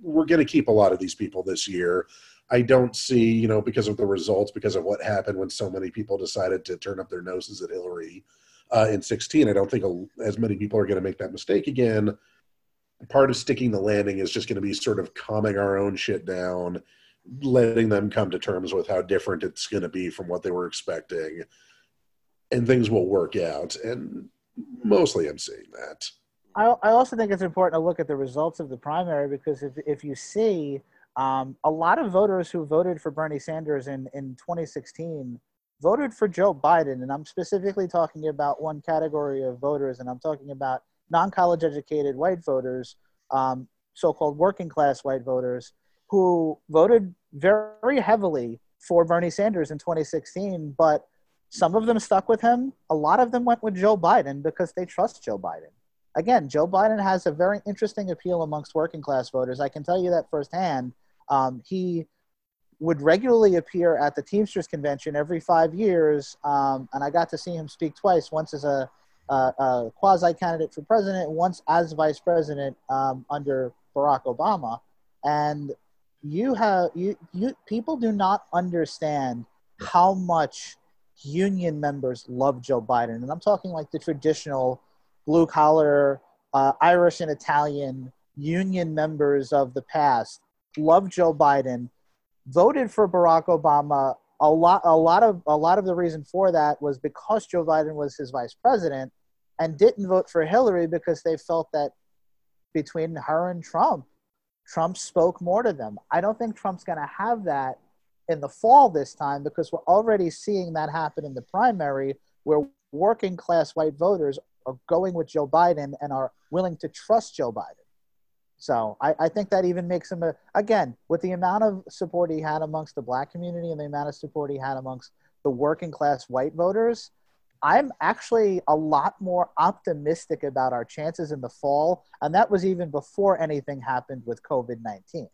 we're going to keep a lot of these people this year. I don't see, you know, because of the results, because of what happened when so many people decided to turn up their noses at Hillary uh, in 16. I don't think as many people are going to make that mistake again. Part of sticking the landing is just going to be sort of calming our own shit down, letting them come to terms with how different it's going to be from what they were expecting, and things will work out. And mostly I'm seeing that. I, I also think it's important to look at the results of the primary because if, if you see – um, a lot of voters who voted for Bernie Sanders in, in 2016 voted for Joe Biden. And I'm specifically talking about one category of voters, and I'm talking about non college educated white voters, um, so called working class white voters, who voted very heavily for Bernie Sanders in 2016. But some of them stuck with him. A lot of them went with Joe Biden because they trust Joe Biden. Again, Joe Biden has a very interesting appeal amongst working class voters. I can tell you that firsthand um, he would regularly appear at the Teamsters convention every five years, um, and I got to see him speak twice. Once as a, a, a quasi candidate for president, once as vice president um, under Barack Obama. And you have you you people do not understand how much union members love Joe Biden, and I'm talking like the traditional blue collar uh, Irish and Italian union members of the past love Joe Biden, voted for Barack Obama. A lot, a lot of, a lot of the reason for that was because Joe Biden was his vice president, and didn't vote for Hillary because they felt that between her and Trump, Trump spoke more to them. I don't think Trump's going to have that in the fall this time because we're already seeing that happen in the primary where working class white voters are going with Joe Biden and are willing to trust Joe Biden. So I, I think that even makes him a, again with the amount of support he had amongst the black community and the amount of support he had amongst the working class white voters. I'm actually a lot more optimistic about our chances in the fall, and that was even before anything happened with COVID 19,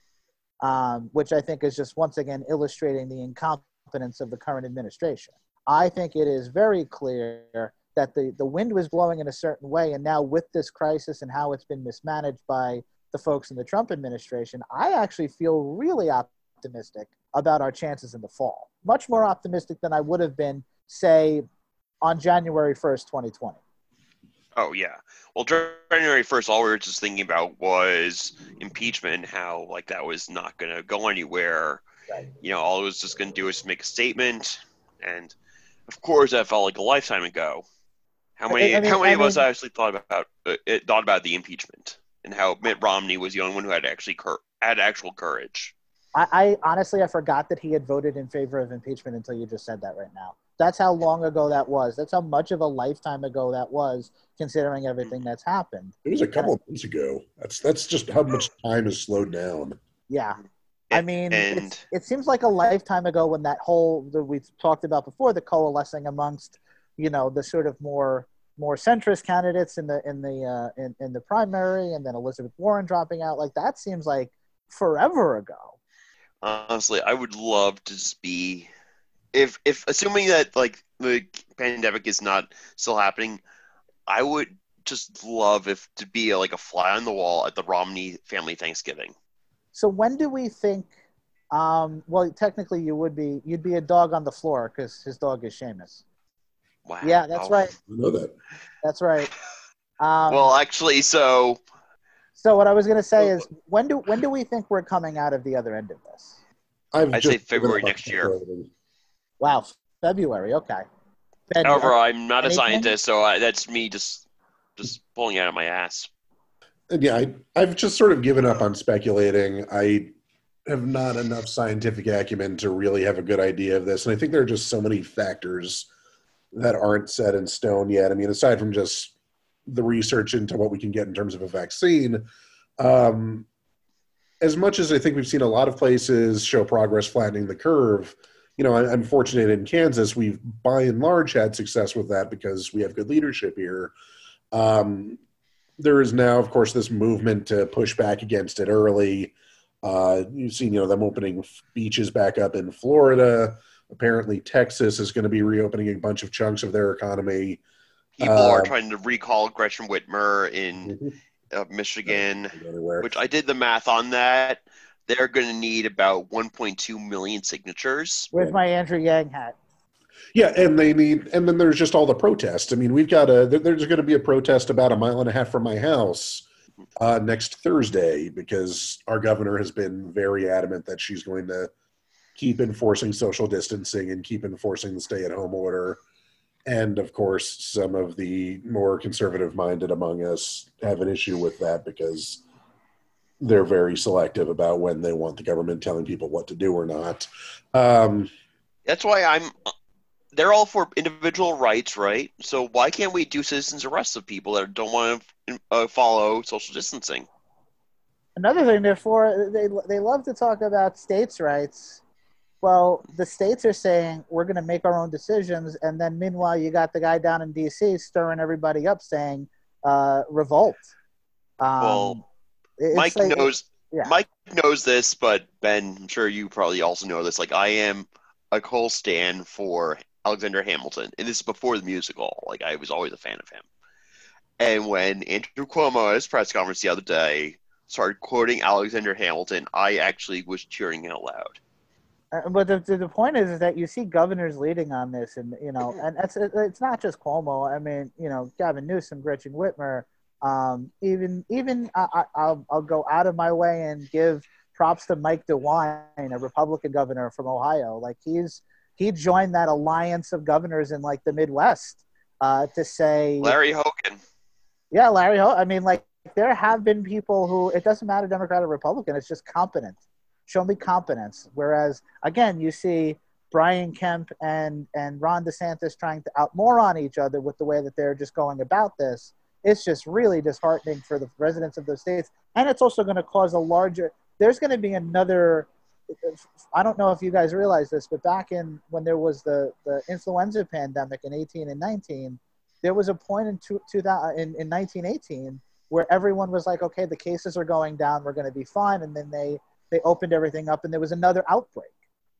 um, which I think is just once again illustrating the incompetence of the current administration. I think it is very clear that the, the wind was blowing in a certain way, and now with this crisis and how it's been mismanaged by the folks in the Trump administration, I actually feel really optimistic about our chances in the fall. Much more optimistic than I would have been, say, on January 1st, 2020. Oh, yeah. Well, January 1st, all we were just thinking about was impeachment and how, like, that was not going to go anywhere. Right. You know, all it was just going to do was make a statement. And, of course, that felt like a lifetime ago. How many, I mean, how many I of us actually thought about uh, thought about the impeachment? and how Mitt Romney was the only one who had actually cur- had actual courage. I, I honestly I forgot that he had voted in favor of impeachment until you just said that right now. That's how long ago that was. That's how much of a lifetime ago that was, considering everything that's happened. It was a couple of months ago. That's that's just how much time has slowed down. Yeah, I mean, and, it seems like a lifetime ago when that whole that we talked about before, the coalescing amongst, you know, the sort of more more centrist candidates in the in the uh, in, in the primary, and then Elizabeth Warren dropping out. Like that seems like forever ago. Honestly, I would love to just be, if if assuming that like the pandemic is not still happening, I would just love if to be like a fly on the wall at the Romney family Thanksgiving. So when do we think? Um, well, technically, you would be you'd be a dog on the floor because his dog is Seamus. Wow. Yeah, that's right. I know that. That's right. Um, Well, actually, so so what I was going to say is when do when do we think we're coming out of the other end of this? I've I'd just say February given up on next year. speculating. Wow, February. Okay. Ben, however, I'm not a scientist, so I, that's me just just pulling out of my ass. And yeah, I, I've just sort of given up on speculating. I have not enough scientific acumen to really have a good idea of this. And I think there are just so many factors that aren't set in stone yet. I mean, aside from just the research into what we can get in terms of a vaccine, um, as much as I think we've seen a lot of places show progress flattening the curve, you know, I- I'm fortunate in Kansas, we've by and large had success with that because we have good leadership here. Um, there is now, of course, this movement to push back against it early. Uh, you've seen, you know, them opening beaches back up in Florida. Apparently, Texas is going to be reopening a bunch of chunks of their economy. People are Uh, trying to recall Gretchen Whitmer in Mhm. uh, Michigan, which I did the math on that. They're going to need about 1.2 million signatures. Where's my Andrew Yang hat? Yeah, and they need, and then there's just all the protests. I mean, we've got a, there's going to be a protest about a mile and a half from my house uh, next Thursday because our governor has been very adamant that she's going to keep enforcing social distancing and keep enforcing the stay at home order. And of course, some of the more conservative minded among us have an issue with that because they're very selective about when they want the government telling people what to do or not. Um, That's why I'm. They're all for individual rights, right? So why can't we do citizens arrests of people that don't want to uh, follow social distancing? Another thing, therefore, they they love to talk about states' rights. Well, the states are saying we're going to make our own decisions, and then meanwhile, you got the guy down in D.C. stirring everybody up, saying uh, revolt. Um, Well, it's Mike like- knows. yeah. Mike knows this, but Ben, I'm sure you probably also know this. Like I am a coal stand for Alexander Hamilton, and this is before the musical. Like I was always a fan of him. And when Andrew Cuomo at his press conference the other day started quoting Alexander Hamilton, I actually was cheering out loud. Uh, but the, the, the point is, is that you see governors leading on this, and you know, and it's it's not just Cuomo. I mean, you know, Gavin Newsom, Gretchen Whitmer, um, even even I, I, I'll I'll go out of my way and give props to Mike DeWine, a Republican governor from Ohio. Like he's he joined that alliance of governors in like the Midwest uh, to say Larry Hogan. yeah, Larry. Ho- I mean, like there have been people who it doesn't matter Democrat or Republican. It's just competent. Show me competence. Whereas again, you see Brian Kemp and and Ron DeSantis trying to out more on each other with the way that they're just going about this. It's just really disheartening for the residents of those states, and it's also going to cause a larger. There's going to be another. I don't know if you guys realize this, but back in when there was the the influenza pandemic in 18 and 19, there was a point in, two, 2000, in, in 1918 where everyone was like, okay, the cases are going down, we're going to be fine. And then they, they opened everything up and there was another outbreak.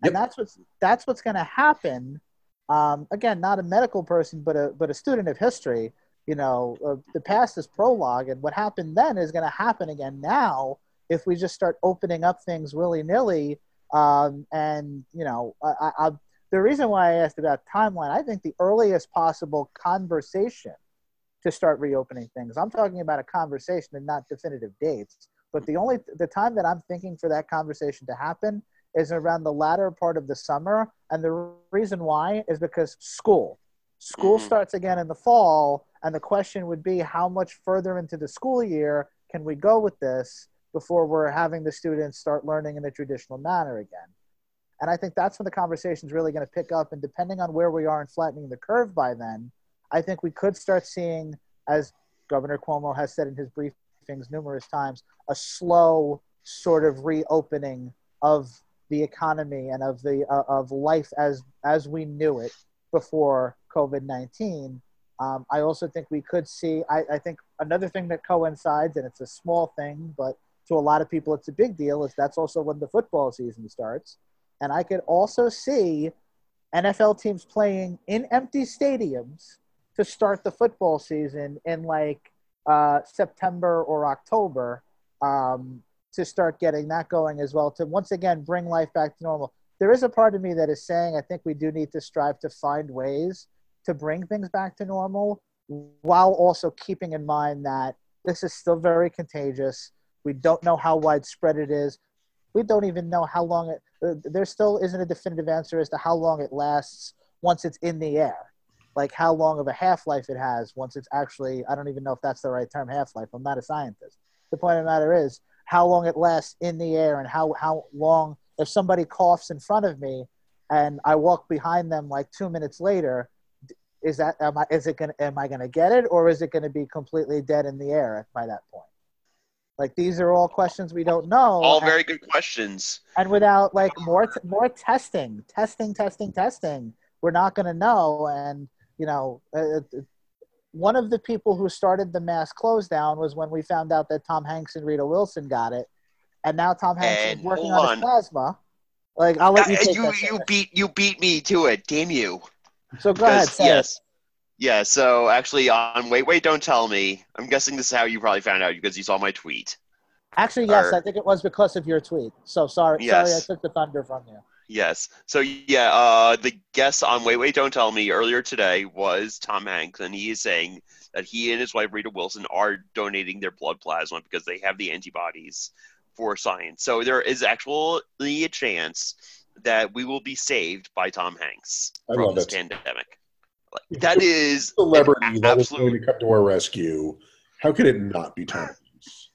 And that's what's, that's what's going to happen. Um, again, not a medical person, but a, but a student of history, you know, uh, the past is prologue. And what happened then is going to happen again now if we just start opening up things willy nilly. Um, and, you know, I, I, the reason why I asked about timeline, I think the earliest possible conversation to start reopening things. I'm talking about a conversation and not definitive dates. But the only the time that I'm thinking for that conversation to happen is around the latter part of the summer, and the reason why is because school. School Mhm. starts again in the fall, and the question would be how much further into the school year can we go with this before we're having the students start learning in a traditional manner again? And I think that's when the conversation is really going to pick up. And depending on where we are in flattening the curve by then, I think we could start seeing, as Governor Cuomo has said in his briefings numerous times, a slow sort of reopening of the economy and of the uh, of life as as we knew it before COVID nineteen. Um, I also think we could see. I, I think another thing that coincides, and it's a small thing, but to a lot of people it's a big deal, is that's also when the football season starts. And I could also see NFL teams playing in empty stadiums to start the football season in like uh, September or October um, to start getting that going as well to once again bring life back to normal. There is a part of me that is saying I think we do need to strive to find ways to bring things back to normal while also keeping in mind that this is still very contagious. We don't know how widespread it is. We don't even know how long it, uh, there still isn't a definitive answer as to how long it lasts once it's in the air. Like how long of a half life it has once it's actually, I don't even know if that's the right term, half life. I'm not a scientist. The point of the matter is how long it lasts in the air and how, how long, if somebody coughs in front of me and I walk behind them like two minutes later, is that am I is it gonna am I gonna get it or is it gonna be completely dead in the air by that point? Like these are all questions we don't know. All and, very good questions. And without like more t- more testing, testing, testing, testing, we're not gonna know. And you know, uh, uh, one of the people who started the mass close down was when we found out that Tom Hanks and Rita Wilson got it, and now Tom Hanks is working on, on. plasma. Like I'll let you Uh, take you that. you beat you beat me to it. Damn you. so go ahead. Say it. yes. Yeah, so actually on Wait Wait Don't Tell Me, I'm guessing this is how you probably found out because you saw my tweet. Actually, yes, or- I think it was because of your tweet. So sorry, Yes. sorry, I took the thunder from you. Yes. So yeah, uh, the guest on Wait Wait Don't Tell Me earlier today was Tom Hanks, and he is saying that he and his wife Rita Wilson are donating their blood plasma because they have the antibodies for science. So there is actually a chance that we will be saved by Tom Hanks I from this it. pandemic. Like, that is an Celebrity that is going absolute to come to our rescue. How could it not be Tom Hanks?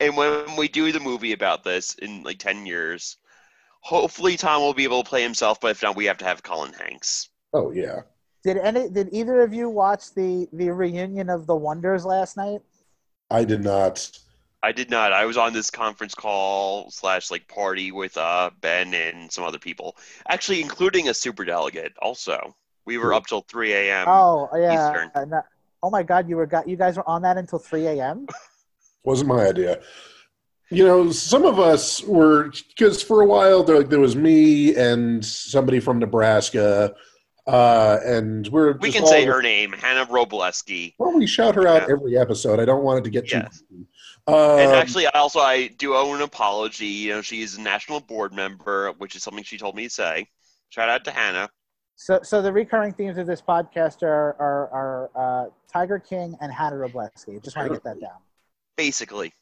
And when we do the movie about this in like 10 years, hopefully Tom will be able to play himself, but if not, we have to have Colin Hanks. Oh yeah. Did any? Did either of you watch the the reunion of the Wonders last night? I did not. I did not. I was on this conference call slash like party with uh, Ben and some other people, actually, including a super delegate. Also, we were up till 3 a.m. oh yeah. Eastern. uh, oh my God, you were got you guys were on that until three a.m. [laughs] Wasn't my idea. You know, some of us were because for a while there, there was me and somebody from Nebraska, uh, and we're we just can say her name, Hannah Robleski. Well, we shout her out Yeah. every episode. I don't want it to get too. Yes. Um, And actually, I also I do owe an apology. You know, she is a national board member, which is something she told me to say. Shout out to Hannah. So so the recurring themes of this podcast are are, are uh, Tiger King and Hannah Robleski. Just want to get that down. Basically,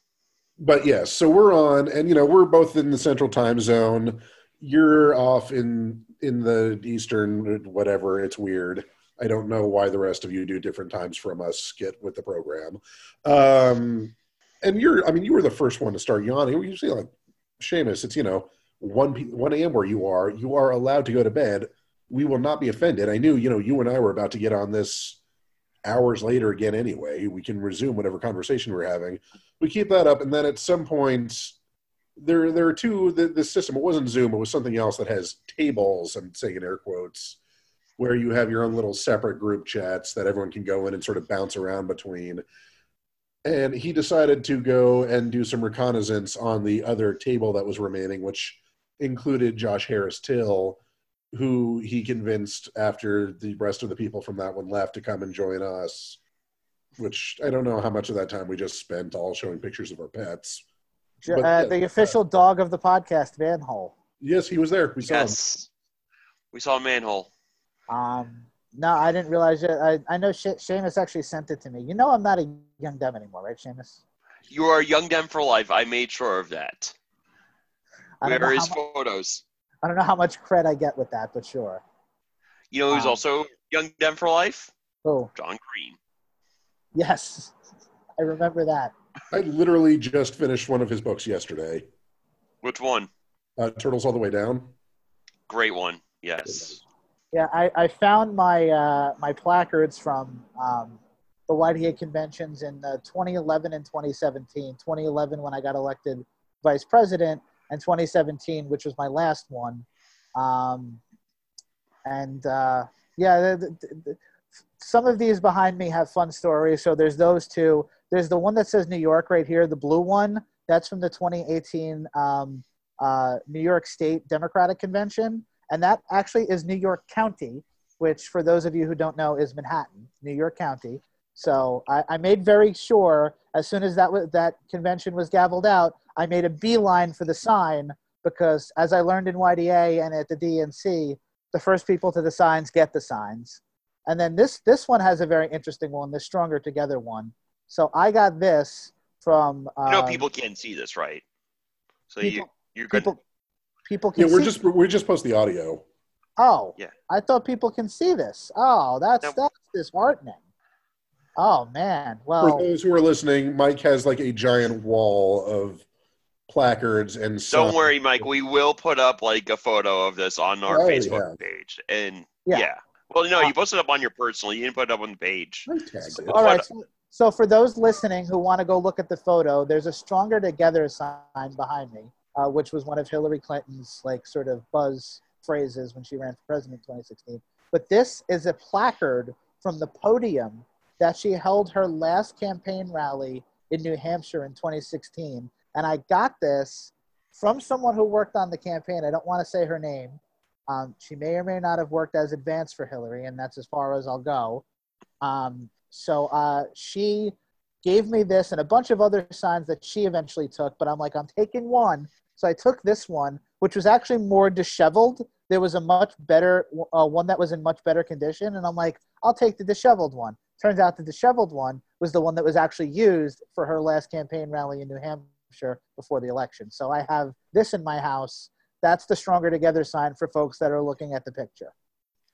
but yes, so we're on, and you know, we're both in the central time zone. You're off in in the eastern, whatever. It's weird. I don't know why the rest of you do different times from us. Get with the program. Um, and you're, I mean, you were the first one to start yawning. We usually like Seamus. It's you know one p- one a.m. where you are. You are allowed to go to bed. We will not be offended. I knew, you know, you and I were about to get on this hours later again anyway. We can resume whatever conversation we're having we keep that up, and then at some point, there there are two. The, the system it wasn't Zoom; it was something else that has tables. I'm saying in air quotes, where you have your own little separate group chats that everyone can go in and sort of bounce around between. And he decided to go and do some reconnaissance on the other table that was remaining, which included Josh Harris Till, who he convinced after the rest of the people from that one left to come and join us which I don't know how much of that time we just spent all showing pictures of our pets. Jo- But, uh, yeah, the official dog of the podcast, Manhole. Yes, he was there. We saw him. yes, we saw manhole. Um, no, I didn't realize it. I, I know she- Seamus actually sent it to me. You know I'm not a young dem anymore, right, Seamus? You are a young dem for life. I made sure of that. I don't, Where know is how, mu- photos? I don't know how much cred I get with that, but sure. You know who's Um, also young dem for life? Oh, John Green. yes. [laughs] I remember that. I literally just finished one of his books yesterday. Which one? Uh, Turtles All the Way Down. Great one. Yes. Yeah, I, I found my uh, my placards from um, the Whitehead conventions in uh, 2011 and 2017. 2011 when I got elected vice president, and 2017, which was my last one. Um, and uh, yeah, the, the, the, some of these behind me have fun stories. So there's those two. There's the one that says New York right here, the blue one. That's from the 2018 um, uh, New York State Democratic Convention, and that actually is New York County, which for those of you who don't know is Manhattan, New York County. So I, I made very sure as soon as that was, that convention was gavelled out, I made a beeline for the sign because as I learned in YDA and at the DNC, the first people to the signs get the signs. And then this this one has a very interesting one, the Stronger Together one. So I got this from. Um, you know, people can't see this, right? So people, you you're good. people people can Yeah, we're see. just we just post the audio. oh, Yeah. I thought people can see this. Oh, that's No. that's disheartening. Oh man. Well, For those who are listening, Mike has like a giant wall of placards and. Stuff. Don't signs. worry, Mike. We will put up like a photo of this on our Oh, Facebook yeah. page, and Yeah. yeah. Well, no, you uh, posted it up on your personal. You didn't put it up on the page. I all right. So, so for those listening who want to go look at the photo, there's a "Stronger Together" sign behind me, uh, which was one of Hillary Clinton's like sort of buzz phrases when she ran for president in 2016. But this is a placard from the podium that she held her last campaign rally in New Hampshire in 2016, and I got this from someone who worked on the campaign. I don't want to say her name. Um, she may or may not have worked as advance for Hillary, and that's as far as I'll go. Um, so uh, she gave me this and a bunch of other signs that she eventually took, but I'm like, I'm taking one. So I took this one, which was actually more disheveled. There was a much better uh, one that was in much better condition, and I'm like, I'll take the disheveled one. Turns out the disheveled one was the one that was actually used for her last campaign rally in New Hampshire before the election. So I have this in my house. That's the Stronger Together sign for folks that are looking at the picture.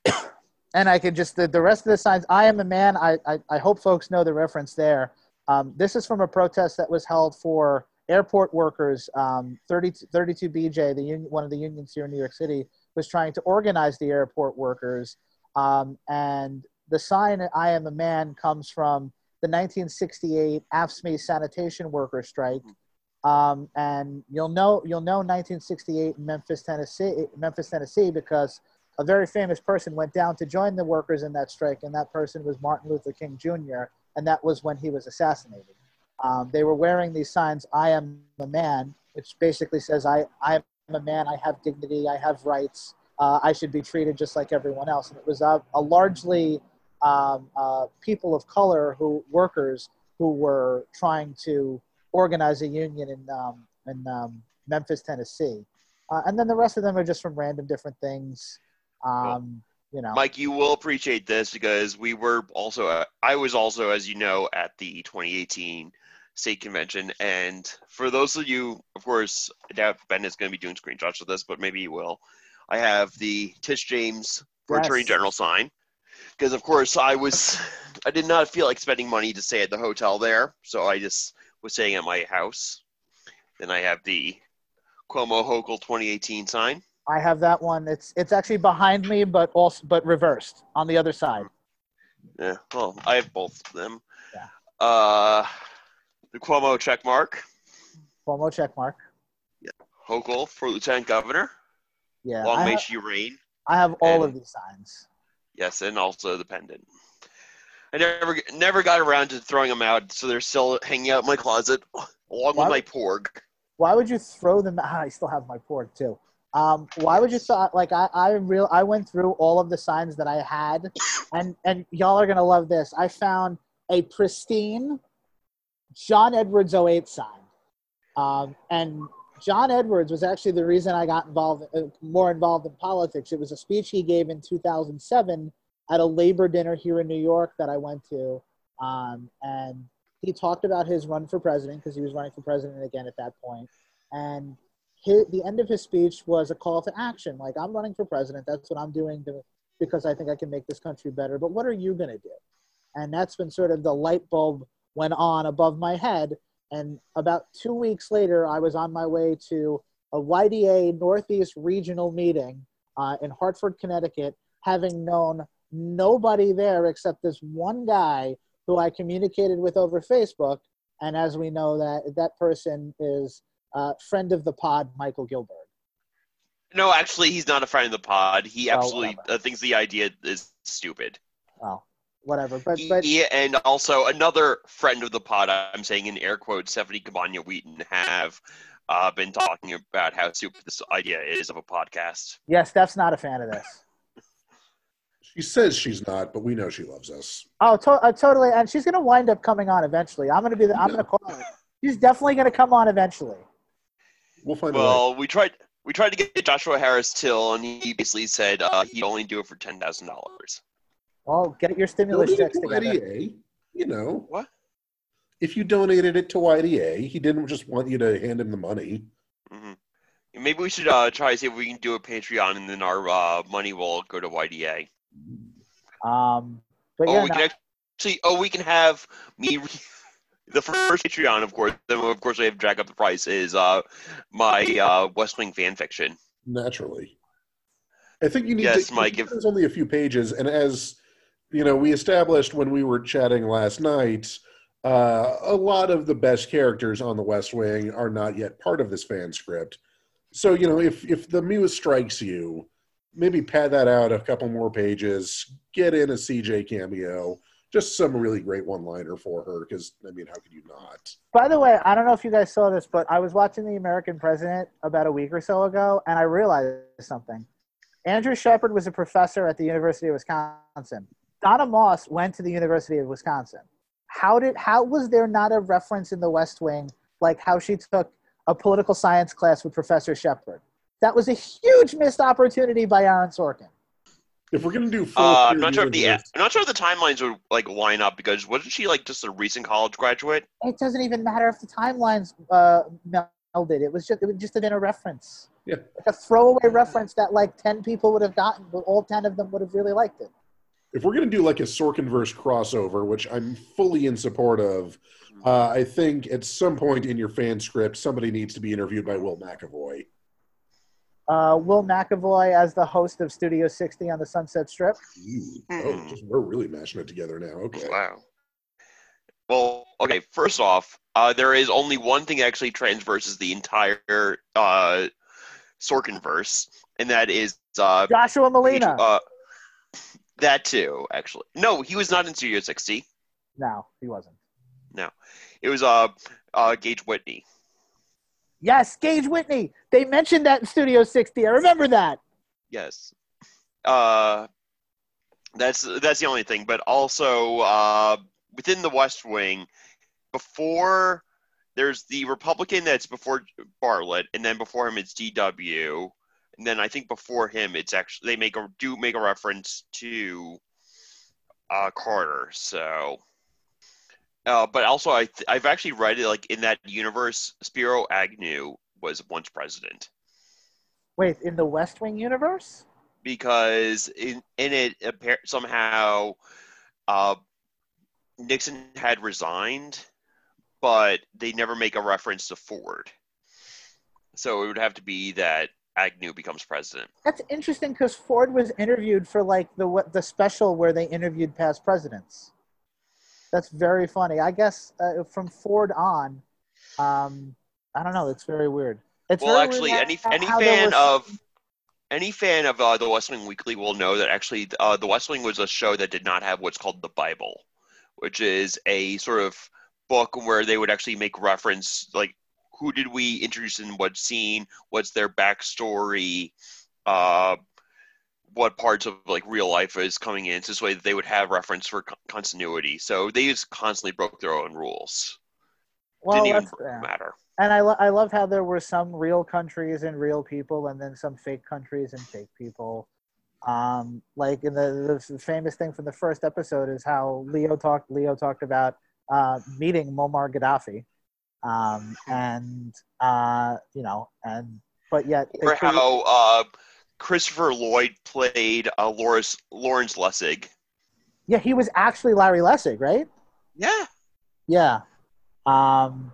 [coughs] and I could just, the, the rest of the signs, I am a man. I, I, I hope folks know the reference there. Um, this is from a protest that was held for airport workers. Um, 30, 32BJ, the union, one of the unions here in New York City, was trying to organize the airport workers. Um, and the sign "I am a man" comes from the 1968 AFSCME sanitation worker strike. Um, and you'll know you'll know 1968 in Memphis, Tennessee, Memphis, Tennessee, because a very famous person went down to join the workers in that strike, and that person was Martin Luther King Jr. And that was when he was assassinated. Um, they were wearing these signs, "I am a man," which basically says, "I I am a man. I have dignity. I have rights. Uh, I should be treated just like everyone else." And it was a, a largely um, uh, people of color who workers who were trying to organize a union in um, in um, Memphis, Tennessee, uh, and then the rest of them are just from random different things. Um, you know, Mike, you will appreciate this because we were also, uh, I was also, as you know, at the 2018 state convention. And for those of you, of course, I doubt Ben is going to be doing screenshots of this, but maybe he will. I have the Tish James for Yes. Attorney General sign because, of course, I was, [laughs] I did not feel like spending money to stay at the hotel there, so I just was staying at my house. Then I have the Cuomo Hochul 2018 sign. I have that one. It's it's actually behind me, but also but reversed on the other side. Yeah, well, I have both of them. Yeah. Uh, the Cuomo check mark, Cuomo check mark. Yeah. Hochul for Lieutenant Governor. Yeah, Long I may have, she reign. I have all and- of these signs. Yes, and also the pendant. I never never got around to throwing them out, so they're still hanging out in my closet along Why- with my porg. Why would you throw them? Ah, I still have my porg too. Um, why would you thought like I I real I went through all of the signs that I had, and and y'all are gonna love this. I found a pristine John Edwards 08 sign, um, and John Edwards was actually the reason I got involved uh, more involved in politics. It was a speech he gave in 2007 at a labor dinner here in New York that I went to, um, and he talked about his run for president because he was running for president again at that point. point, and his, the end of his speech was a call to action. Like I'm running for president. That's what I'm doing to, because I think I can make this country better. But what are you going to do? And that's been sort of the light bulb went on above my head. And about two weeks later, I was on my way to a YDA Northeast regional meeting uh, in Hartford, Connecticut, having known nobody there except this one guy who I communicated with over Facebook. And as we know, that that person is uh, friend of the pod, Michael Gilbert. No, actually, he's not a friend of the pod. He Oh, absolutely uh, thinks the idea is stupid. Well, whatever. But but yeah, and also another friend of the pod, I'm saying in air quotes, Stephanie Cabana Wheaton have uh, been talking about how stupid this idea is of a podcast. yeah, Steph's not a fan of this. [laughs] She says she's not, but we know she loves us. Oh, to- uh, totally. And she's going to wind up coming on eventually. I'm going to be the, I'm going to call her. She's definitely going to come on eventually. We'll find a way. Well, we tried we tried to get Joshua Harris Till, and he basically said uh, he'd only do it for ten thousand dollars. Well, get your stimulus Donate checks to together. YDA, you know, What? if you donated it to YDA, he didn't just want you to hand him the money. hmm Maybe we should uh, try to see if we can do a Patreon, and then our uh, money will go to YDA. Um, but oh, yeah, we no, can actually. Oh, we can have me. Re- the first Patreon, of course. Then, of course, we have Jack Up the Price. Is uh, my uh, West Wing fan fiction. Naturally. I think you need Yes, to. Mike, if- There's only a few pages, and as you know, we established when we were chatting last night, uh, a lot of the best characters on the West Wing are not yet part of this fan script. So you know, if if the muse strikes you, maybe pad that out a couple more pages, get in a CJ cameo, just some really great one-liner for her. Because I mean, how could you not? by the way, I don't know if you guys saw this, but I was watching The American President about a week or so ago, and I realized something. Andrew Shepard was a professor at the University of Wisconsin. Donna Moss went to the University of Wisconsin. How did how was there not a reference in The West Wing like how she took a political science class with Professor Shepard? That was a huge missed opportunity by Aaron Sorkin. If we're gonna do Uh, I'm not sure if the I'm not sure if the timelines would like line up because wasn't she like just a recent college graduate? It doesn't even matter if the timelines uh, melded. It was just it was just in a reference. Yeah. Like a throwaway reference that like ten people would have gotten, but all ten of them would have really liked it. If we're going to do like a Sorkinverse crossover, which I'm fully in support of, uh, I think at some point in your fan script, somebody needs to be interviewed by Will McAvoy. Uh, Will McAvoy as the host of Studio 60 on the Sunset Strip. Ooh, oh, Hmm. just, we're really mashing it together now. Okay. Wow. Well, okay. First off, uh, there is only one thing that actually transverses the entire uh, Sorkinverse, and that is uh, Joshua Malina. uh, that too. Actually, no, he was not in Studio 60. no, he wasn't. No, it was uh, uh, Gage Whitney. Yes, Gage Whitney. They mentioned that in Studio 60. I remember that. Yes. Uh, that's that's the only thing. But also uh, within the West Wing, before there's the Republican that's before Bartlett, and then before him it's DW, and then I think before him it's actually they make a do make a reference to uh, Carter. So. Uh, but also, I th- I've actually read it like in that universe. Spiro Agnew was once president. Wait, in the West Wing universe? because in in it somehow uh, Nixon had resigned, but they never make a reference to Ford. So it would have to be that Agnew becomes president. That's interesting because Ford was interviewed for like the what the special where they interviewed past presidents. That's very funny. I guess uh, from Ford on, um, I don't know. It's very weird. It's well, actually, weird any any fan was- of any fan of uh, the West Wing Weekly will know that actually uh, the West Wing was a show that did not have what's called the Bible, which is a sort of book where they would actually make reference like who did we introduce in what scene, what's their backstory, uh, what parts of like real life is coming in. So this way that they would have reference for con- continuity. So they just constantly broke their own rules. well, Didn't even matter. And I, lo- I love how there were some real countries and real people, and then some fake countries and fake people. Um, like in the, the famous thing from the first episode is how Leo talked. Leo talked about uh, meeting Muammar Gaddafi, um, and uh, you know, and but yet they Or couldn't- how uh, Christopher Lloyd played uh, Lawrence, Lawrence Lessig. yeah, he was actually Larry Lessig, right? Yeah. Yeah. Um,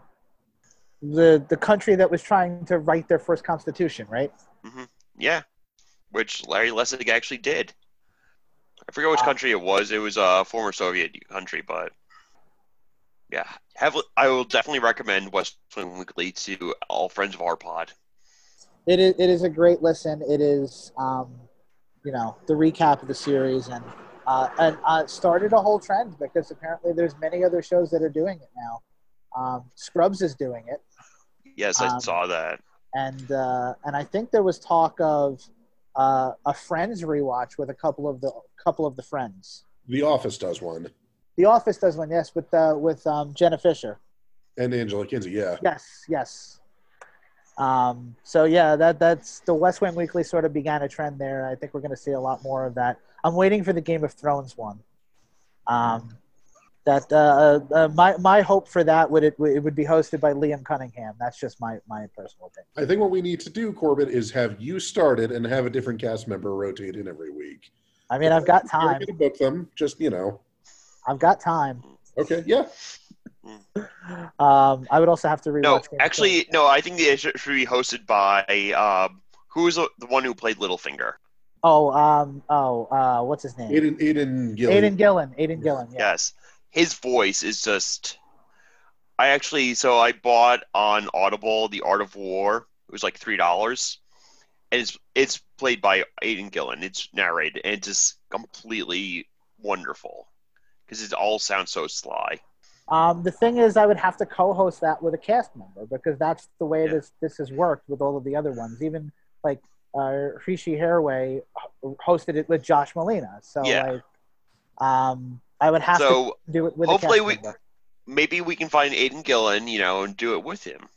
the the country that was trying to write their first constitution, right? Yeah. Which Larry Lessig actually did. I forget which Wow. country it was. It was a former Soviet country, but yeah. Have, I will definitely recommend West Wing Weekly to all friends of our pod. It is, it is a great listen. It is, um, you know, the recap of the series, and uh, and uh, started a whole trend because apparently there's many other shows that are doing it now. Um, Scrubs is doing it, Yes, I Um, saw that. and uh, and I think there was talk of uh, a Friends rewatch with a couple of the couple of the Friends. The Office does one, The Office does one, yes, with uh, with um, Jenna Fischer. and Angela Kinsey. Yeah, Yes, yes. Um, so yeah, that that's the West Wing Weekly sort of began a trend there. I think we're going to see a lot more of that. I'm waiting for the Game of Thrones one. Um, that uh, uh, my my hope for that would it, it would be hosted by Liam Cunningham. That's just my my personal opinion. I think what we need to do, Corbett, is have you started and have a different cast member rotate in every week. I mean, I've got time. to book them, just you know. I've got time. Okay, yeah. [laughs] Um, I would also have to rewatch. No, Game of actually, no. I think it should should be hosted by um, who was the the one who played Littlefinger. Oh, um, oh, uh, what's his name? Aidan, Aidan Gillen. Aidan Gillen. Aidan Gillen. Yeah. Yes, his voice is just. I actually so I bought on Audible The Art of War. It was like three dollars, and it's it's played by Aidan Gillen. It's narrated and it's just completely wonderful because it all sounds so sly. Um, the thing is, I would have to co-host that with a cast member because that's the way Yeah. this this has worked with all of the other ones. Even like uh, Hrishi Hirway hosted it with Josh Malina. So Yeah. like, um, I would have So to do it with hopefully a cast we- member. maybe we can find Aidan Gillen, you know, and do it with him.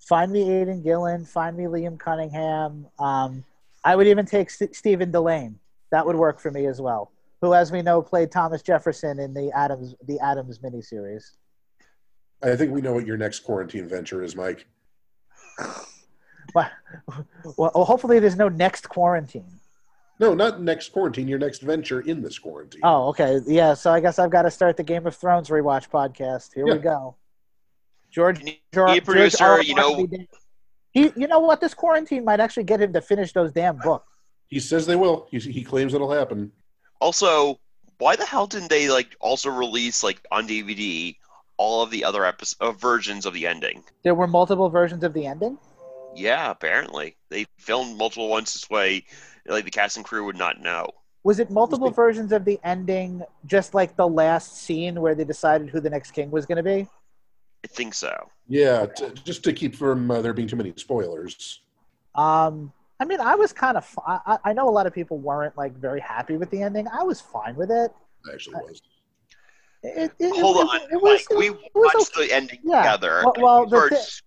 Find me Aidan Gillen. Find me Liam Cunningham. Um, I would even take St- Stephen Dillane. That would work for me as well. Who, as we know, played Thomas Jefferson in the Adams the Adams miniseries. I think we know what your next quarantine venture is, Mike. Well, well, hopefully there's no next quarantine. No, not next quarantine. Your next venture in this quarantine. Oh, okay. Yeah, so I guess I've got to start the Game of Thrones rewatch podcast. Here Yeah. we go. George, Can you- George, producer, George R. R. you know- He, you know what? This quarantine might actually get him to finish those damn books. He says they will. He, he claims it'll happen. Also, why the hell didn't they like also release like on DVD all of the other episodes uh, versions of the ending? There were multiple versions of the ending. Yeah, apparently they filmed multiple ones this way. Like the cast and crew would not know. Was it multiple versions of the ending, just like the last scene where they decided who the next king was going to be? I think so. Yeah, t- just to keep from uh, there being too many spoilers. Um, I mean, I was kind of. I, I know a lot of people weren't like very happy with the ending. I was fine with it. I actually was. It, it, Hold it, on, it, it was, Mike. We it was watched okay. the ending Yeah. together. Well- well, the Or- thi-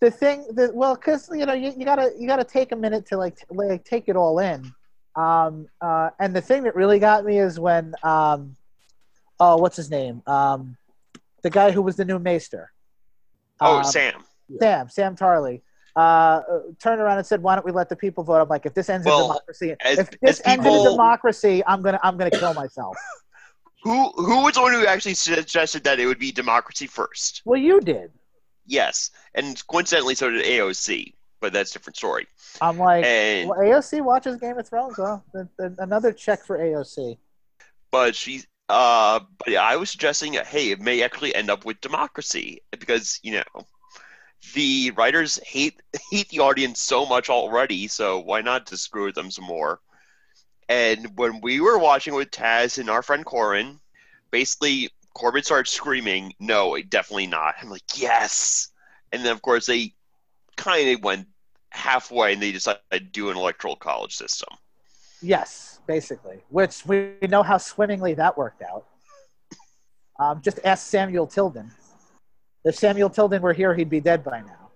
the thing that well because you know you, you gotta you gotta take a minute to like t- like take it all in um uh and the thing that really got me is when um oh what's his name um the guy who was the new maester oh, Um, Sam. sam sam tarly uh, turned around and said, "Why don't we let the people vote?" I'm like, "If this ends Well, in democracy, as- if this ends in people- democracy, I'm gonna, I'm gonna kill myself." [laughs] Who who was the one who actually suggested that it would be democracy first? well, you did. Yes, and coincidentally, so did AOC. But that's a different story. I'm like, And well, AOC watches Game of Thrones. Th- another check for AOC. but she uh but yeah, I was suggesting hey, it may actually end up with democracy because you know the writers hate hate the audience so much already, so why not just screw with them some more? And when we were watching with Taz and our friend Corin, basically Corbin started screaming, "No, definitely not." I'm like, "Yes!" And then of course they kind of went halfway and they decided to do an electoral college system. Yes, basically. Which we know how swimmingly that worked out. Um, just ask Samuel Tilden. If Samuel Tilden were here, he'd be dead by now.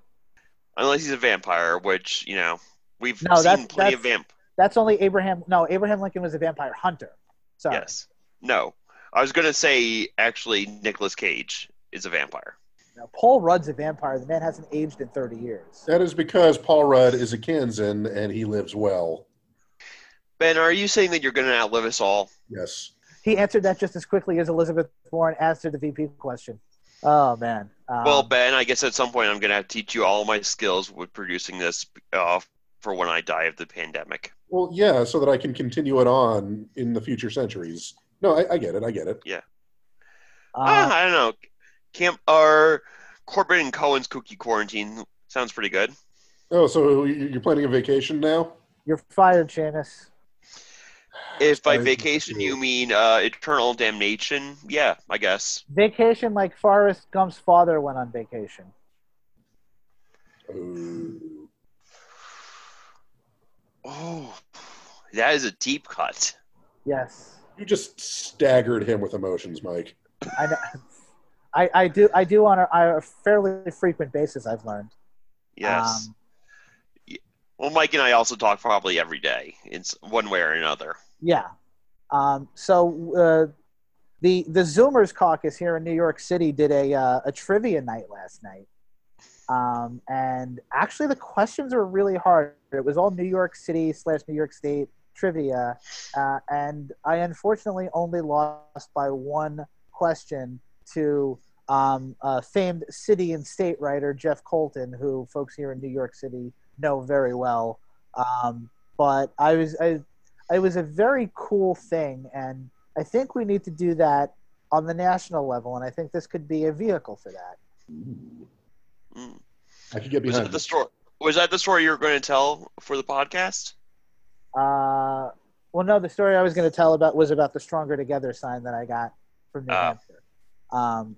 Unless he's a vampire, which, you know, we've No, seen that's- plenty of that's- vamp. That's only Abraham. No, Abraham Lincoln was a vampire hunter. Sorry. Yes. No. I was going to say, actually, Nicolas Cage is a vampire. No, Paul Rudd's a vampire. The man hasn't aged in 30 years. That is because Paul Rudd is a Kansan and he lives well. Ben, are you saying that you're going to outlive us all? Yes. He answered that just as quickly as Elizabeth Warren answered the VP question. Oh, man. Um, well, Ben, I guess at some point I'm going to have to teach you all my skills with producing this uh, for when I die of the pandemic. Well, yeah, so that I can continue it on in the future centuries. No, I, I get it. I get it. Yeah. uh, I don't know. Camp or Corbin and Cohen's cookie quarantine sounds pretty good. Oh, so you- you're planning a vacation now? you're fired, Seamus. If by I- vacation you mean uh, eternal damnation, yeah, I guess. Vacation like Forrest Gump's father went on vacation. Ooh. Oh, that is a deep cut. Yes, You just staggered him with emotions, Mike. I. I, I do I do on a, a fairly frequent basis. I've learned. Yes. Um, well, Mike and I also talk probably every day in one way or another. Yeah. Um, so uh, the the Zoomers caucus here in New York City did a uh, a trivia night last night, um, and actually the questions were really hard. It was all New York City slash New York State trivia, uh, and I unfortunately only lost by one question to um, famed city and state writer Jeff Coltin, who folks here in New York City know very well. Um, but I was I, it was a very cool thing and i think we need to do that on the national level and i think this could be a vehicle for that Mm. I could get Was behind that the story? Was that the story you were going to tell for the podcast? uh, well no the story i was going to tell about was about the stronger together sign that i got from new Ah. hampshire um,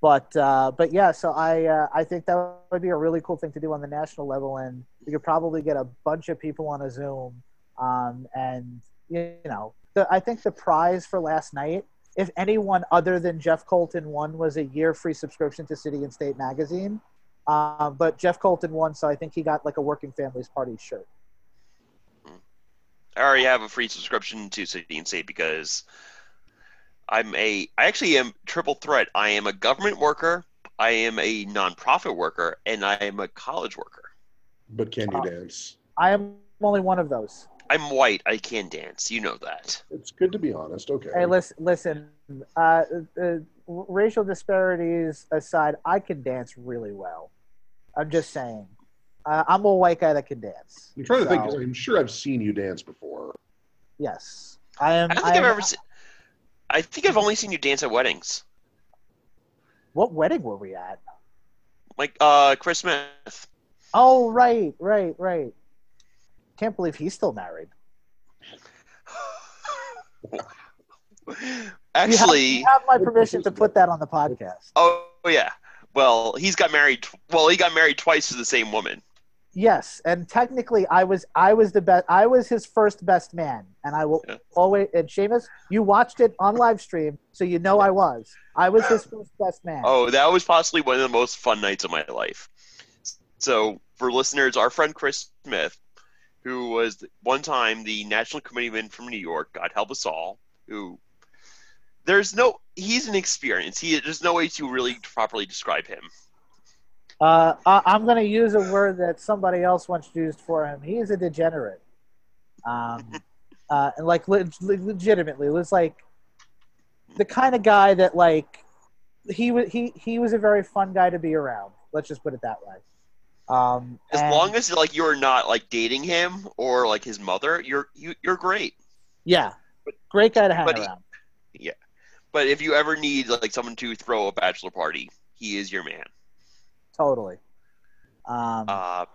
but uh, but yeah so i uh, i think that would be a really cool thing to do on the national level. And you could probably get a bunch of people on a zoom um, and you know the, i think the prize for last night if anyone other than jeff coltin won was a year free subscription to city and state magazine. Um, but jeff coltin won so i think he got like a working families party shirt. I already have a free subscription to City and State because I'm a I actually am triple threat. I am a government worker, I am a nonprofit worker, and I am a college worker. But can you Uh, dance? i am only one of those I'm white. I can dance. You know that. It's good to be honest. Okay. Hey, listen, listen. Uh, uh, racial disparities aside, I can dance really well. I'm just saying. Uh, I'm a white guy that can dance. I'm trying to think. I'm sure I've seen you dance before. Yes, I am. I don't think I I've ever. Se- I think I've only seen you dance at weddings, What wedding were we at? like uh Chris Smith. Oh, right, right, right. Can't believe he's still married. [laughs] Actually, you have my permission to put that on the podcast. oh yeah. Well, he's got married. Well, he got married twice to the same woman. Yes, and technically, I was I was the best. I was his first best man, and I will Yeah. always. And Seamus, you watched it on live stream, so you know I was. I was his first best man. Oh, that was possibly one of the most fun nights of my life. So, for listeners, our friend Chris Smith, who was one time the national committeeman from New York, God help us all, who there's no he's an experience. He there's no way to really properly describe him. Uh, I, I'm going to use a word that somebody else once used for him. He is a degenerate. Um, [laughs] uh, and like le- le- legitimately, it was like the kind of guy that like he was. He he was a very fun guy to be around. Let's just put it that way. Um, As and- long as like you're not like dating him or like his mother, you're you, you're great. yeah, great guy to hang but he- around. But if you ever need like someone to throw a bachelor party, he is your man. Totally. Um, Uh,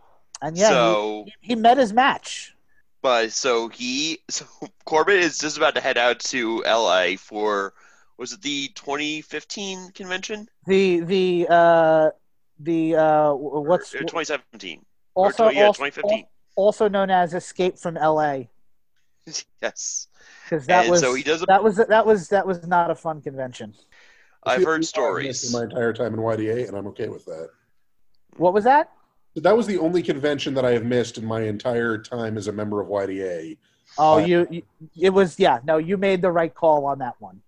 and yeah, so he, he met his match. But so he, [laughs] so Corbett is just about to head out to LA for, was it the 2015 convention? The the uh, the uh, what's Or 2017? also or, tw- yeah, also, 2015. also known as Escape from L.A. [laughs] yes. because that And was so he does a- that was that was that was not a fun convention. I've See, heard missed stories. My entire time in YDA, and I'm okay with that. What was that? That was the only convention that I have missed in my entire time as a member of YDA. Oh, Uh, you, you it was yeah. No, you made the right call on that one.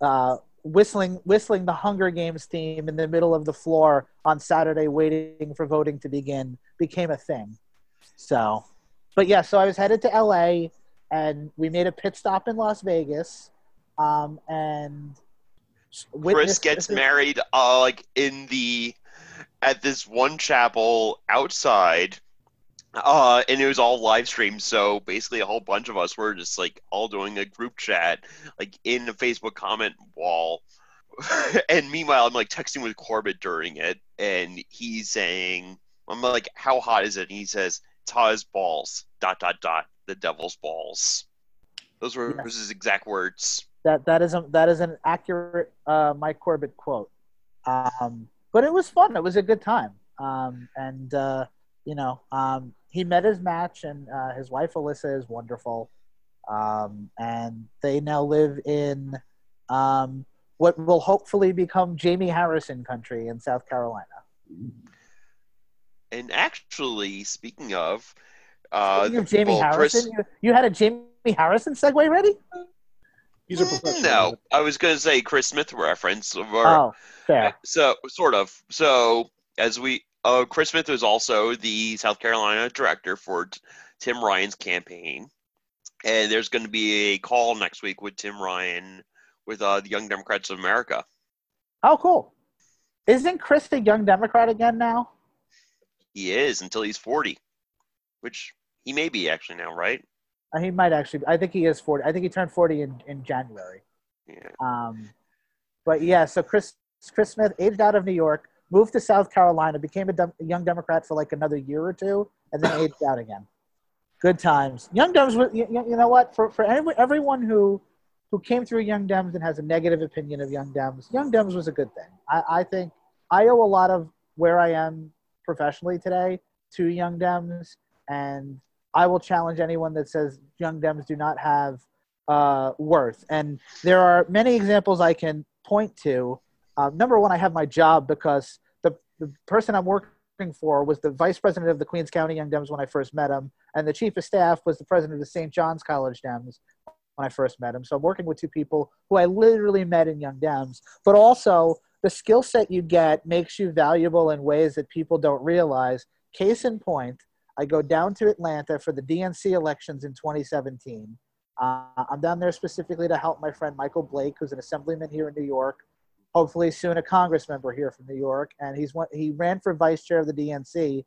Uh, whistling whistling the Hunger Games theme in the middle of the floor on Saturday, waiting for voting to begin, became a thing. So, but yeah, so I was headed to LA, and we made a pit stop in Las Vegas, um, and Chris gets married, uh, like in the, at this one chapel outside. Uh, and it was all live streamed, so basically a whole bunch of us were just like all doing a group chat, like in the Facebook comment wall. [laughs] and meanwhile, I'm like texting with Corbett during it, and he's saying, "I'm like, how hot is it?" And he says, "It's hot as balls." Dot dot dot. The devil's balls. Those were Yes. his exact words. That that is a, that is an accurate uh, Mike Corbett quote. Um, but it was fun. It was a good time. Um, and uh, you know, um, he met his match, and uh, his wife Alyssa is wonderful. Um, and they now live in um, what will hopefully become Jamie Harrison country in South Carolina. And actually, speaking of, uh, Speaking of Jamie well, Chris- Harrison, you, you had a Jamie Harrison segue ready? He's a professional. No, I was going to say Chris Smith reference. Or, Oh, fair. So, sort of. So, as we, uh, Chris Smith was also the South Carolina director for t- Tim Ryan's campaign, and there's going to be a call next week with Tim Ryan with uh, the Young Democrats of America. Oh, cool. Isn't Chris a young Democrat again now? He is until he's 40, which he may be actually now, right? Uh, he might actually. I think he is forty. I think he turned forty in, in January. Yeah. Um, but yeah, so Chris Chris Smith aged out of New York, moved to South Carolina, became a, dem- a young Democrat for like another year or two, and then aged out again. Good times. Young Dems. You, you know what? For for everyone who who came through Young Dems and has a negative opinion of Young Dems, Young Dems was a good thing. I, I think I owe a lot of where I am professionally today to Young Dems, and I will challenge anyone that says Young Dems do not have uh, worth. And there are many examples I can point to. Uh, number one, I have my job because the, the person I'm working for was the vice president of the Queens County Young Dems when I first met him, and the chief of staff was the president of the St. John's College Dems when I first met him. So I'm working with two people who I literally met in Young Dems, but also the skill set you get makes you valuable in ways that people don't realize. Case in point, I go down to Atlanta for the DNC elections in 2017. Uh, I'm down there specifically to help my friend Michael Blake, who's an assemblyman here in New York, hopefully soon a Congress member here from New York, and he's he ran for vice chair of the DNC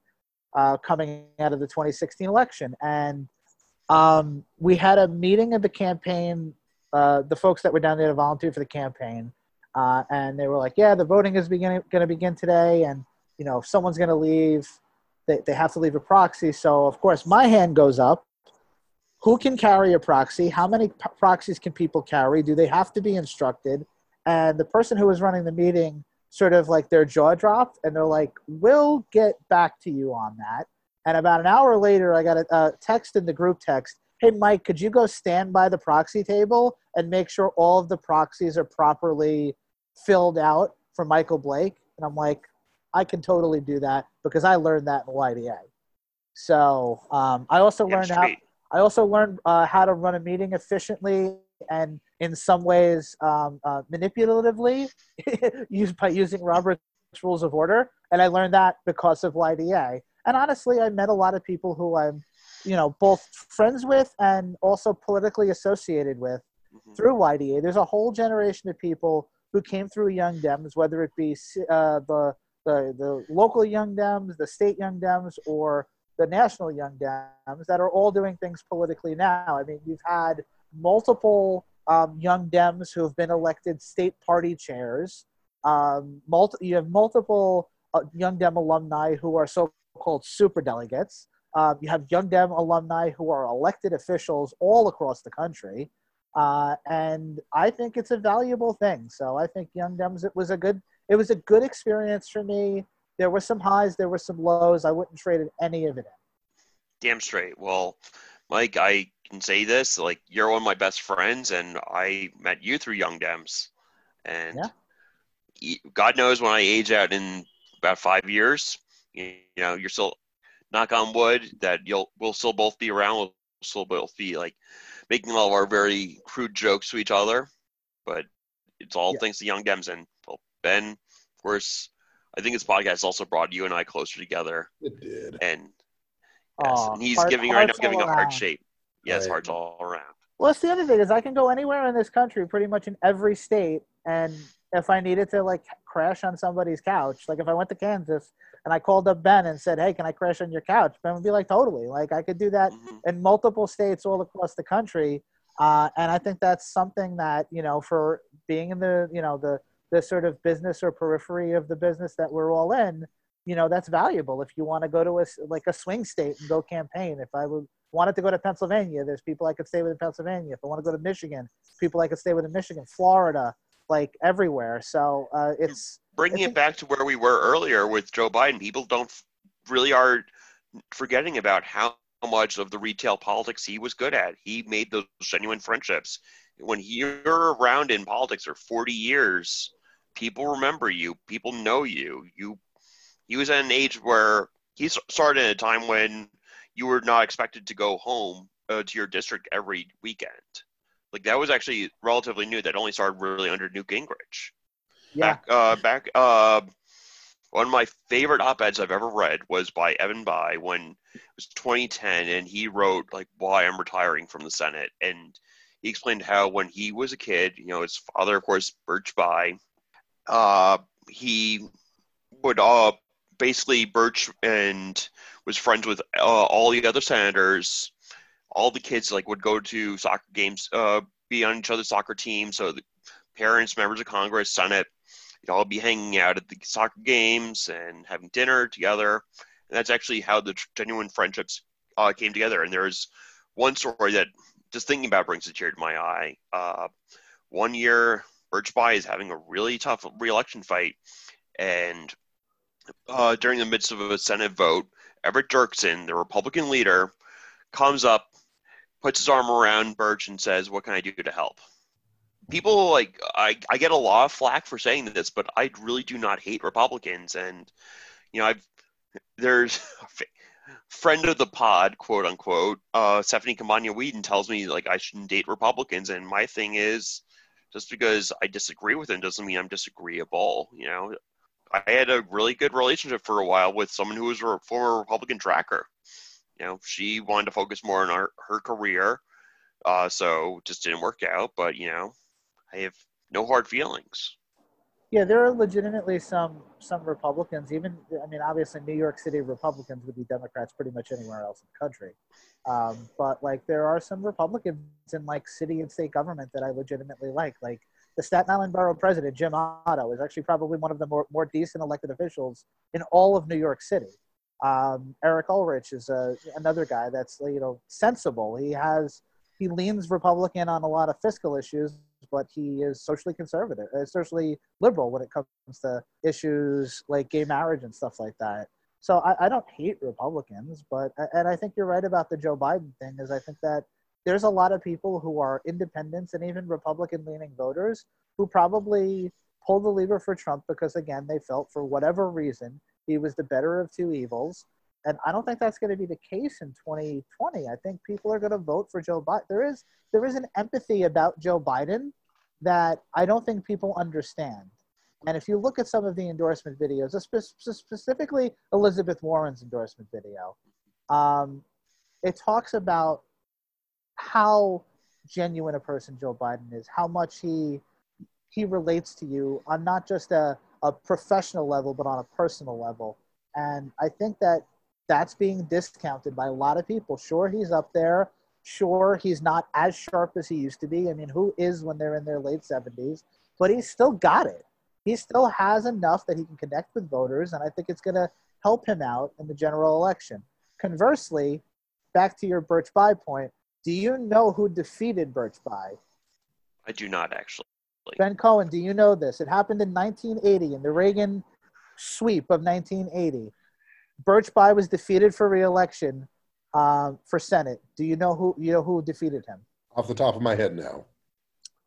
uh, coming out of the 2016 election. And um, we had a meeting of the campaign, uh, the folks that were down there to volunteer for the campaign, uh, and they were like, "Yeah, the voting is going to begin today, and you know, if someone's going to leave, they, they have to leave a proxy." So of course, my hand goes up. Who can carry a proxy? How many proxies can people carry? Do they have to be instructed? And the person who was running the meeting sort of like their jaw dropped, and they're like, "We'll get back to you on that." And about an hour later, I got a, a text in the group text. Hey, Mike, could you go stand by the proxy table and make sure all of the proxies are properly filled out for Michael Blake? And I'm like, I can totally do that because I learned that in YDA. So um, I also Damn learned how. I also learned uh, how to run a meeting efficiently and in some ways um, uh, manipulatively [laughs] used by using Robert's Rules of Order. And I learned that because of YDA. And honestly, I met a lot of people who I'm, you know, both friends with and also politically associated with Mhm. through YDA. There's a whole generation of people who came through Young Dems, whether it be uh, the, the the local Young Dems, the state Young Dems, or the national Young Dems, that are all doing things politically now. I mean, you've had multiple um, Young Dems who have been elected state party chairs. Um, multi- you have multiple uh, Young Dem alumni who are so-called super delegates. Um, you have Young Dem alumni who are elected officials all across the country. Uh, and I think it's a valuable thing. So I think Young Dems it was a good it was a good experience for me. There were some highs, there were some lows. I wouldn't trade any of it in. Damn straight. Well, Mike, I can say this: like you're one of my best friends, and I met you through Young Dems, and Yeah. God knows when I age out in about five years, you, you know, you're still knock on wood that you'll we'll still both be around. We'll still both be like making all of our very crude jokes to each other, but it's all Yeah. thanks to Young Dems and well, Ben. Of course, I think this podcast also brought you and I closer together, It did. and Yes, Aw, and he's heart- giving right now giving all a heart around. shape. Yes, Right. hearts all around. Well, that's the other thing is I can go anywhere in this country, pretty much in every state, and if I needed to like crash on somebody's couch, like if I went to Kansas and I called up Ben and said, "Hey, can I crash on your couch?" Ben would be like, "Totally." Like I could do that Mhm. in multiple states all across the country, uh, and I think that's something that you know, for being in the you know the the sort of business or periphery of the business that we're all in, you know, that's valuable. If you want to go to a like a swing state and go campaign, if I would wanted to go to Pennsylvania, there's people I could stay with in Pennsylvania. If I want to go to Michigan, people I could stay with in Michigan, Florida, like everywhere. So uh, it's bringing it back to where we were earlier with Joe Biden. People don't really are forgetting about how much of the retail politics he was good at. He made those genuine friendships. When you're around in politics for 40 years, people remember you. People know you. You. He was at an age where he started at a time when you were not expected to go home uh, to your district every weekend. Like that was actually relatively new. That only started really under Newt Gingrich. Yeah. Back, uh, back. Uh, one of my favorite op-eds I've ever read was by Evan Bayh when it was 2010, and he wrote like why I'm retiring from the Senate, and he explained how when he was a kid, you know, his father, of course, Birch Bayh, uh, he would uh, basically Birch and was friends with uh, all the other senators. All the kids like would go to soccer games, uh, be on each other's soccer teams. So the parents, members of Congress, Senate, you'd all be hanging out at the soccer games and having dinner together. And that's actually how the genuine friendships uh, came together. And there's one story that just thinking about brings a tear to my eye. Uh, one year, Birch Bayh is having a really tough reelection fight, and uh, during the midst of a Senate vote, Everett Dirksen, the Republican leader, comes up, puts his arm around Birch, and says, "What can I do to help?" People like I, I get a lot of flack for saying this, but I really do not hate Republicans, and you know I've there's [laughs] friend of the pod, quote unquote, uh, Stephanie Campagna Whedon tells me like I shouldn't date Republicans, and my thing is just because I disagree with them doesn't mean I'm disagreeable. You know, I had a really good relationship for a while with someone who was a former Republican tracker. You know, she wanted to focus more on our, her career, uh, so just didn't work out. But you know, I have no hard feelings. Yeah, there are legitimately some some Republicans. Even I mean, obviously, New York City Republicans would be Democrats pretty much anywhere else in the country. Um, but like, there are some Republicans in like city and state government that I legitimately like. Like the Staten Island Borough President Jim Oddo is actually probably one of the more more decent elected officials in all of New York City. Um, Eric Ulrich is a, another guy that's you know sensible. He has he leans Republican on a lot of fiscal issues, but he is socially conservative, uh, socially liberal when it comes to issues like gay marriage and stuff like that. So I, I don't hate Republicans, but and I think you're right about the Joe Biden thing. Is I think that there's a lot of people who are independents and even Republican leaning voters who probably pulled the lever for Trump because again they felt for whatever reason he was the better of two evils. And I don't think that's going to be the case in 2020. I think people are going to vote for Joe Biden. There is there is an empathy about Joe Biden that I don't think people understand. And if you look at some of the endorsement videos, specifically Elizabeth Warren's endorsement video, um, it talks about how genuine a person Joe Biden is, how much he he relates to you on not just a, a professional level, but on a personal level. And I think that that's being discounted by a lot of people. Sure, he's up there. Sure, he's not as sharp as he used to be. I mean, who is when they're in their late 70s? But he's still got it. He still has enough that he can connect with voters, and I think it's going to help him out in the general election. Conversely, back to your Birch Bayh point, do you know who defeated Birch Bayh? I do not actually. Ben Cohen, do you know this? It happened in 1980 in the Reagan sweep of 1980. Birch Bayh was defeated for reelection um, for Senate. Do you know who you know who defeated him? Off the top of my head now.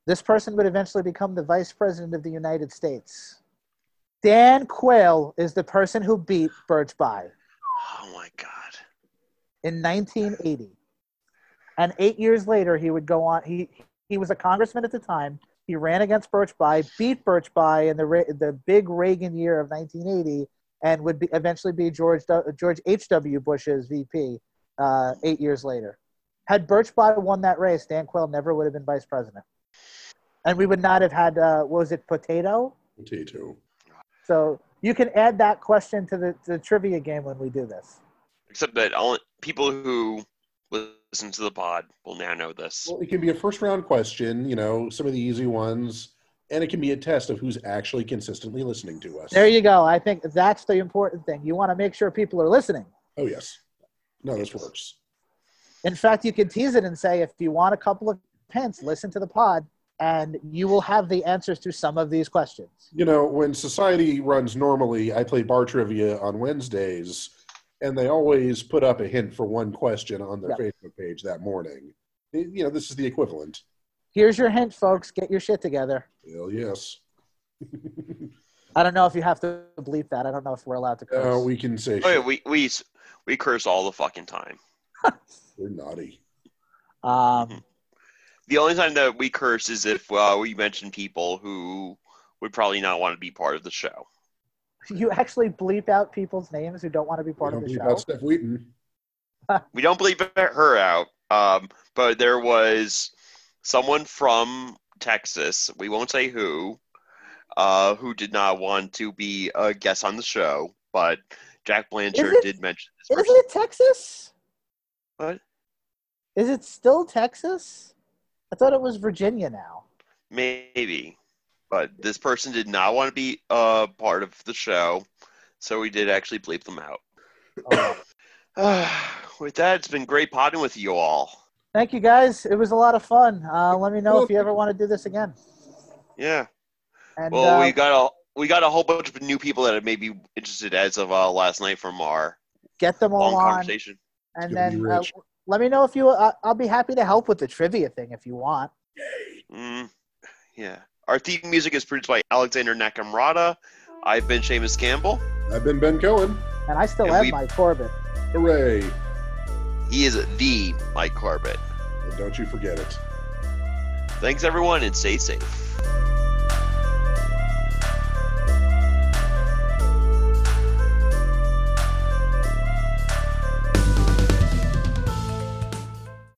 This person would eventually become the vice president of the United States. Dan Quayle is the person who beat Birch Bayh. Oh my God. In 1980. And eight years later, he would go on. He, he was a congressman at the time. He ran against Birch Bayh, beat Birch Bayh in the, the big Reagan year of 1980, and would be, eventually be George, George H.W. Bush's VP uh, eight years later. Had Birch Bayh won that race, Dan Quayle never would have been vice president. And we would not have had, uh, was it potato? Potato. So you can add that question to the, to the trivia game when we do this. Except that all people who listen to the pod will now know this. Well, it can be a first round question, you know, some of the easy ones, and it can be a test of who's actually consistently listening to us. There you go. I think that's the important thing. You want to make sure people are listening. Oh, yes. No, this works. In fact, you can tease it and say, if you want a couple of hints, listen to the pod, and you will have the answers to some of these questions. You know, when society runs normally, I play bar trivia on Wednesdays, and they always put up a hint for one question on their Yeah. Facebook page that morning. You know, this is the equivalent. Here's your hint, folks. Get your shit together. Hell yes. [laughs] I don't know if you have to bleep that. I don't know if we're allowed to curse. Uh, we can say Oh, yeah, we we we curse all the fucking time. [laughs] we're naughty. um, The only time that we curse is if uh, we mention people who would probably not want to be part of the show. you actually bleep out people's names who don't want to be part We of don't the believe show. about Steph Wheaton. We don't bleep her out, um, but there was someone from Texas. We won't say who, uh, who did not want to be a guest on the show, but Jack Blanchard it- did mention this Is person. it Texas? What? Is it still Texas? I thought it was Virginia now. Maybe, but this person did not want to be a part of the show, so we did actually bleep them out. Oh. [sighs] With that, it's been great potting with you all. Thank you, guys. It was a lot of fun. Uh, let me know if you ever want to do this again. Yeah. And Well, uh, we got a we got a whole bunch of new people that may be interested as of uh, last night from our get them all long on, conversation. and gonna then uh, let me know if you. Uh, I'll be happy to help with the trivia thing if you want. Mm, yeah. Our theme music is produced by Alexander Nakamurata. I've been Seamus Campbell. I've been Ben Cohen. And I still And have we- my Corbett. Hooray. He is the Mike Corbett. And don't you forget it. Thanks everyone and stay safe.